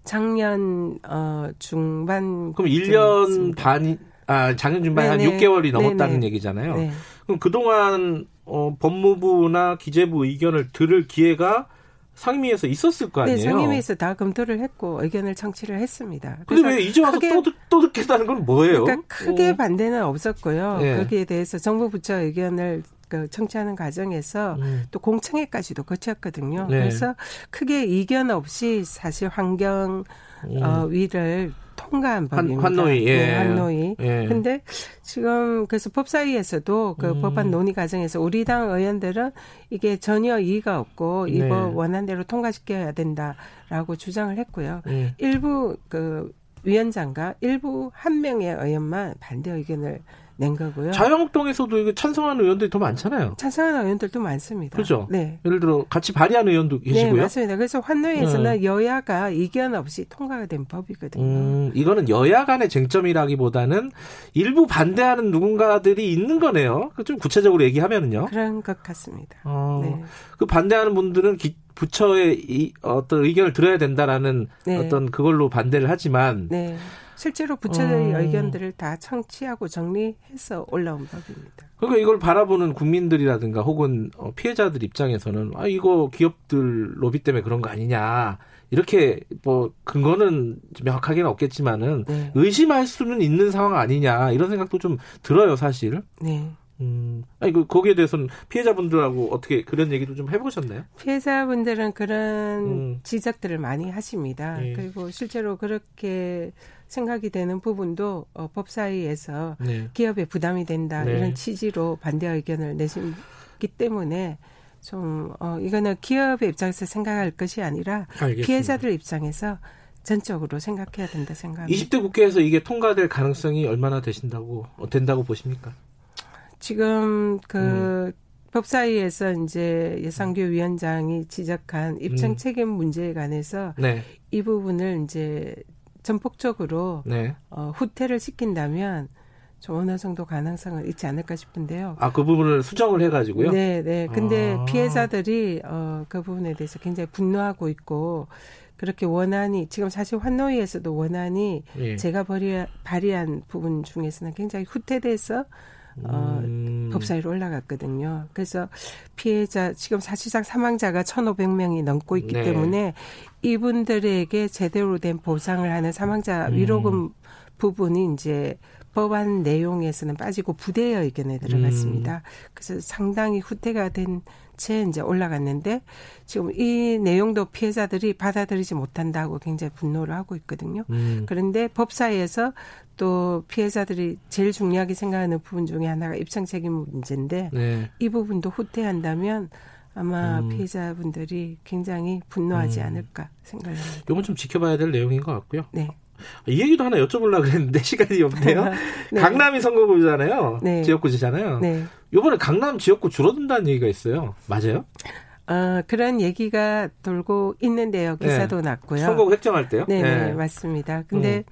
작년 어 중반 그럼 1년 반 아, 작년 중반 한 6개월이 넘었다는 네네. 얘기잖아요. 네. 그럼 그동안 어 법무부나 기재부 의견을 들을 기회가 상임위에서 있었을 거 네, 아니에요? 네, 상임위에서 다 검토를 했고 의견을 청취를 했습니다. 근데 왜 이제 와서 또, 또 듣겠다는 건 뭐예요? 그러니까 크게 어. 반대는 없었고요. 네. 거기에 대해서 정부 부처 의견을 그 청취하는 과정에서 음. 또 공청회까지도 거쳤거든요. 네. 그래서 크게 이견 없이 사실 환경 음. 어, 위를 통과한 법입니다. 환, 노위 예. 네, 환노위. 예. 근데 지금 그래서 법사위에서도 그 음. 법안 논의 과정에서 우리 당 의원들은 이게 전혀 이의가 없고 네. 이법 원안대로 통과시켜야 된다라고 주장을 했고요. 예. 일부 그 위원장과 일부 한 명의 의원만 반대 의견을 낸 거고요. 자유한국당에서도 찬성하는 의원들이 더 많잖아요. 찬성하는 의원들도 많습니다. 그렇죠. 네. 예를 들어 같이 발의한 의원도 네, 계시고요. 네, 맞습니다. 그래서 환노위에서는 네. 여야가 이견 없이 통과가 된 법이거든요. 음, 이거는 여야 간의 쟁점이라기보다는 일부 반대하는 누군가들이 있는 거네요. 그좀 구체적으로 얘기하면은요. 그런 것 같습니다. 어, 네. 그 반대하는 분들은 기, 부처의 이, 어떤 의견을 들어야 된다라는 네. 어떤 그걸로 반대를 하지만 네. 실제로 부처의 어. 의견들을 다 청취하고 정리해서 올라온 법입니다. 그러니까 이걸 바라보는 국민들이라든가 혹은 어, 피해자들 입장에서는 아 이거 기업들 로비 때문에 그런 거 아니냐 이렇게 뭐 근거는 명확하게는 없겠지만은 네. 의심할 수는 있는 상황 아니냐 이런 생각도 좀 들어요 사실. 네. 음, 아니, 그, 거기에 대해서는 피해자분들하고 어떻게 그런 얘기도 좀 해보셨나요? 피해자분들은 그런 음. 지적들을 많이 하십니다. 네. 그리고 실제로 그렇게 생각이 되는 부분도 어, 법사위에서 네. 기업에 부담이 된다 네. 이런 취지로 반대 의견을 내시기 때문에 좀 어, 이거는 기업의 입장에서 생각할 것이 아니라 알겠습니다. 피해자들 입장에서 전적으로 생각해야 된다 생각합니다. 20대 국회에서 이게 통과될 가능성이 얼마나 되신다고 어, 된다고 보십니까? 지금 그 음. 법사위에서 이제 예상규 위원장이 지적한 입증 음. 책임 문제에 관해서 네. 이 부분을 이제 전폭적으로 네. 어, 후퇴를 시킨다면 좀 어느 정도 가능성은 있지 않을까 싶은데요. 아, 그 부분을 수정을 해가지고요? 네, 네. 근데 아. 피해자들이, 어, 그 부분에 대해서 굉장히 분노하고 있고, 그렇게 원안이, 지금 사실 환노위에서도 원안이 예. 제가 발의, 발의한 부분 중에서는 굉장히 후퇴돼서 어, 음. 법사위로 올라갔거든요. 그래서 피해자 지금 사실상 사망자가 1,500명이 넘고 있기 네. 때문에 이분들에게 제대로 된 보상을 하는 사망자 음. 위로금 부분이 이제 법안 내용에서는 빠지고 부대 의견에 들어갔습니다. 음. 그래서 상당히 후퇴가 된 채 이제 올라갔는데 지금 이 내용도 피해자들이 받아들이지 못한다고 굉장히 분노를 하고 있거든요. 음. 그런데 법사위에서 또 피해자들이 제일 중요하게 생각하는 부분 중에 하나가 입장 책임 문제인데 네. 이 부분도 후퇴한다면 아마 음. 피해자분들이 굉장히 분노하지 음. 않을까 생각합니다. 이건 좀 지켜봐야 될 내용인 것 같고요. 네. 이 얘기도 하나 여쭤보려고 그랬는데 [laughs] 시간이 없네요. [laughs] 네. 강남이 선거구잖아요. 네. 지역구지잖아요. 네. 이번에 강남 지역구 줄어든다는 얘기가 있어요. 맞아요? 어, 그런 얘기가 돌고 있는데요. 기사도 네. 났고요. 선거구 획정할 때요? 네, 네. 맞습니다. 근데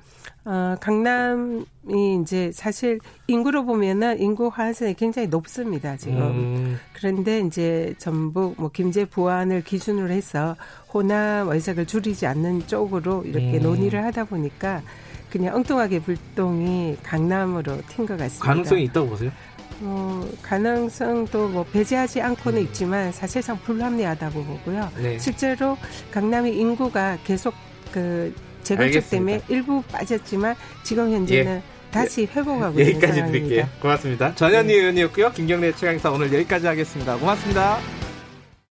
음. 어, 강남이 이제 사실 인구로 보면은 인구 환산이 굉장히 높습니다. 지금. 음. 그런데 이제 전북 뭐 김제 부안을 기준으로 해서 호남 의석을 줄이지 않는 쪽으로 이렇게 음. 논의를 하다 보니까 그냥 엉뚱하게 불똥이 강남으로 튄 것 같습니다. 가능성이 있다고 보세요? 어, 가능성도 뭐 배제하지 않고는 음. 있지만 사실상 불합리하다고 보고요. 네. 실제로 강남의 인구가 계속 그 재건축 때문에 일부 빠졌지만 지금 현재는 예. 다시 회복하고 있는 여기까지. 드릴게요. 고맙습니다. 전현희 네. 의원이었고요. 김경래 최강사 오늘 여기까지 하겠습니다. 고맙습니다.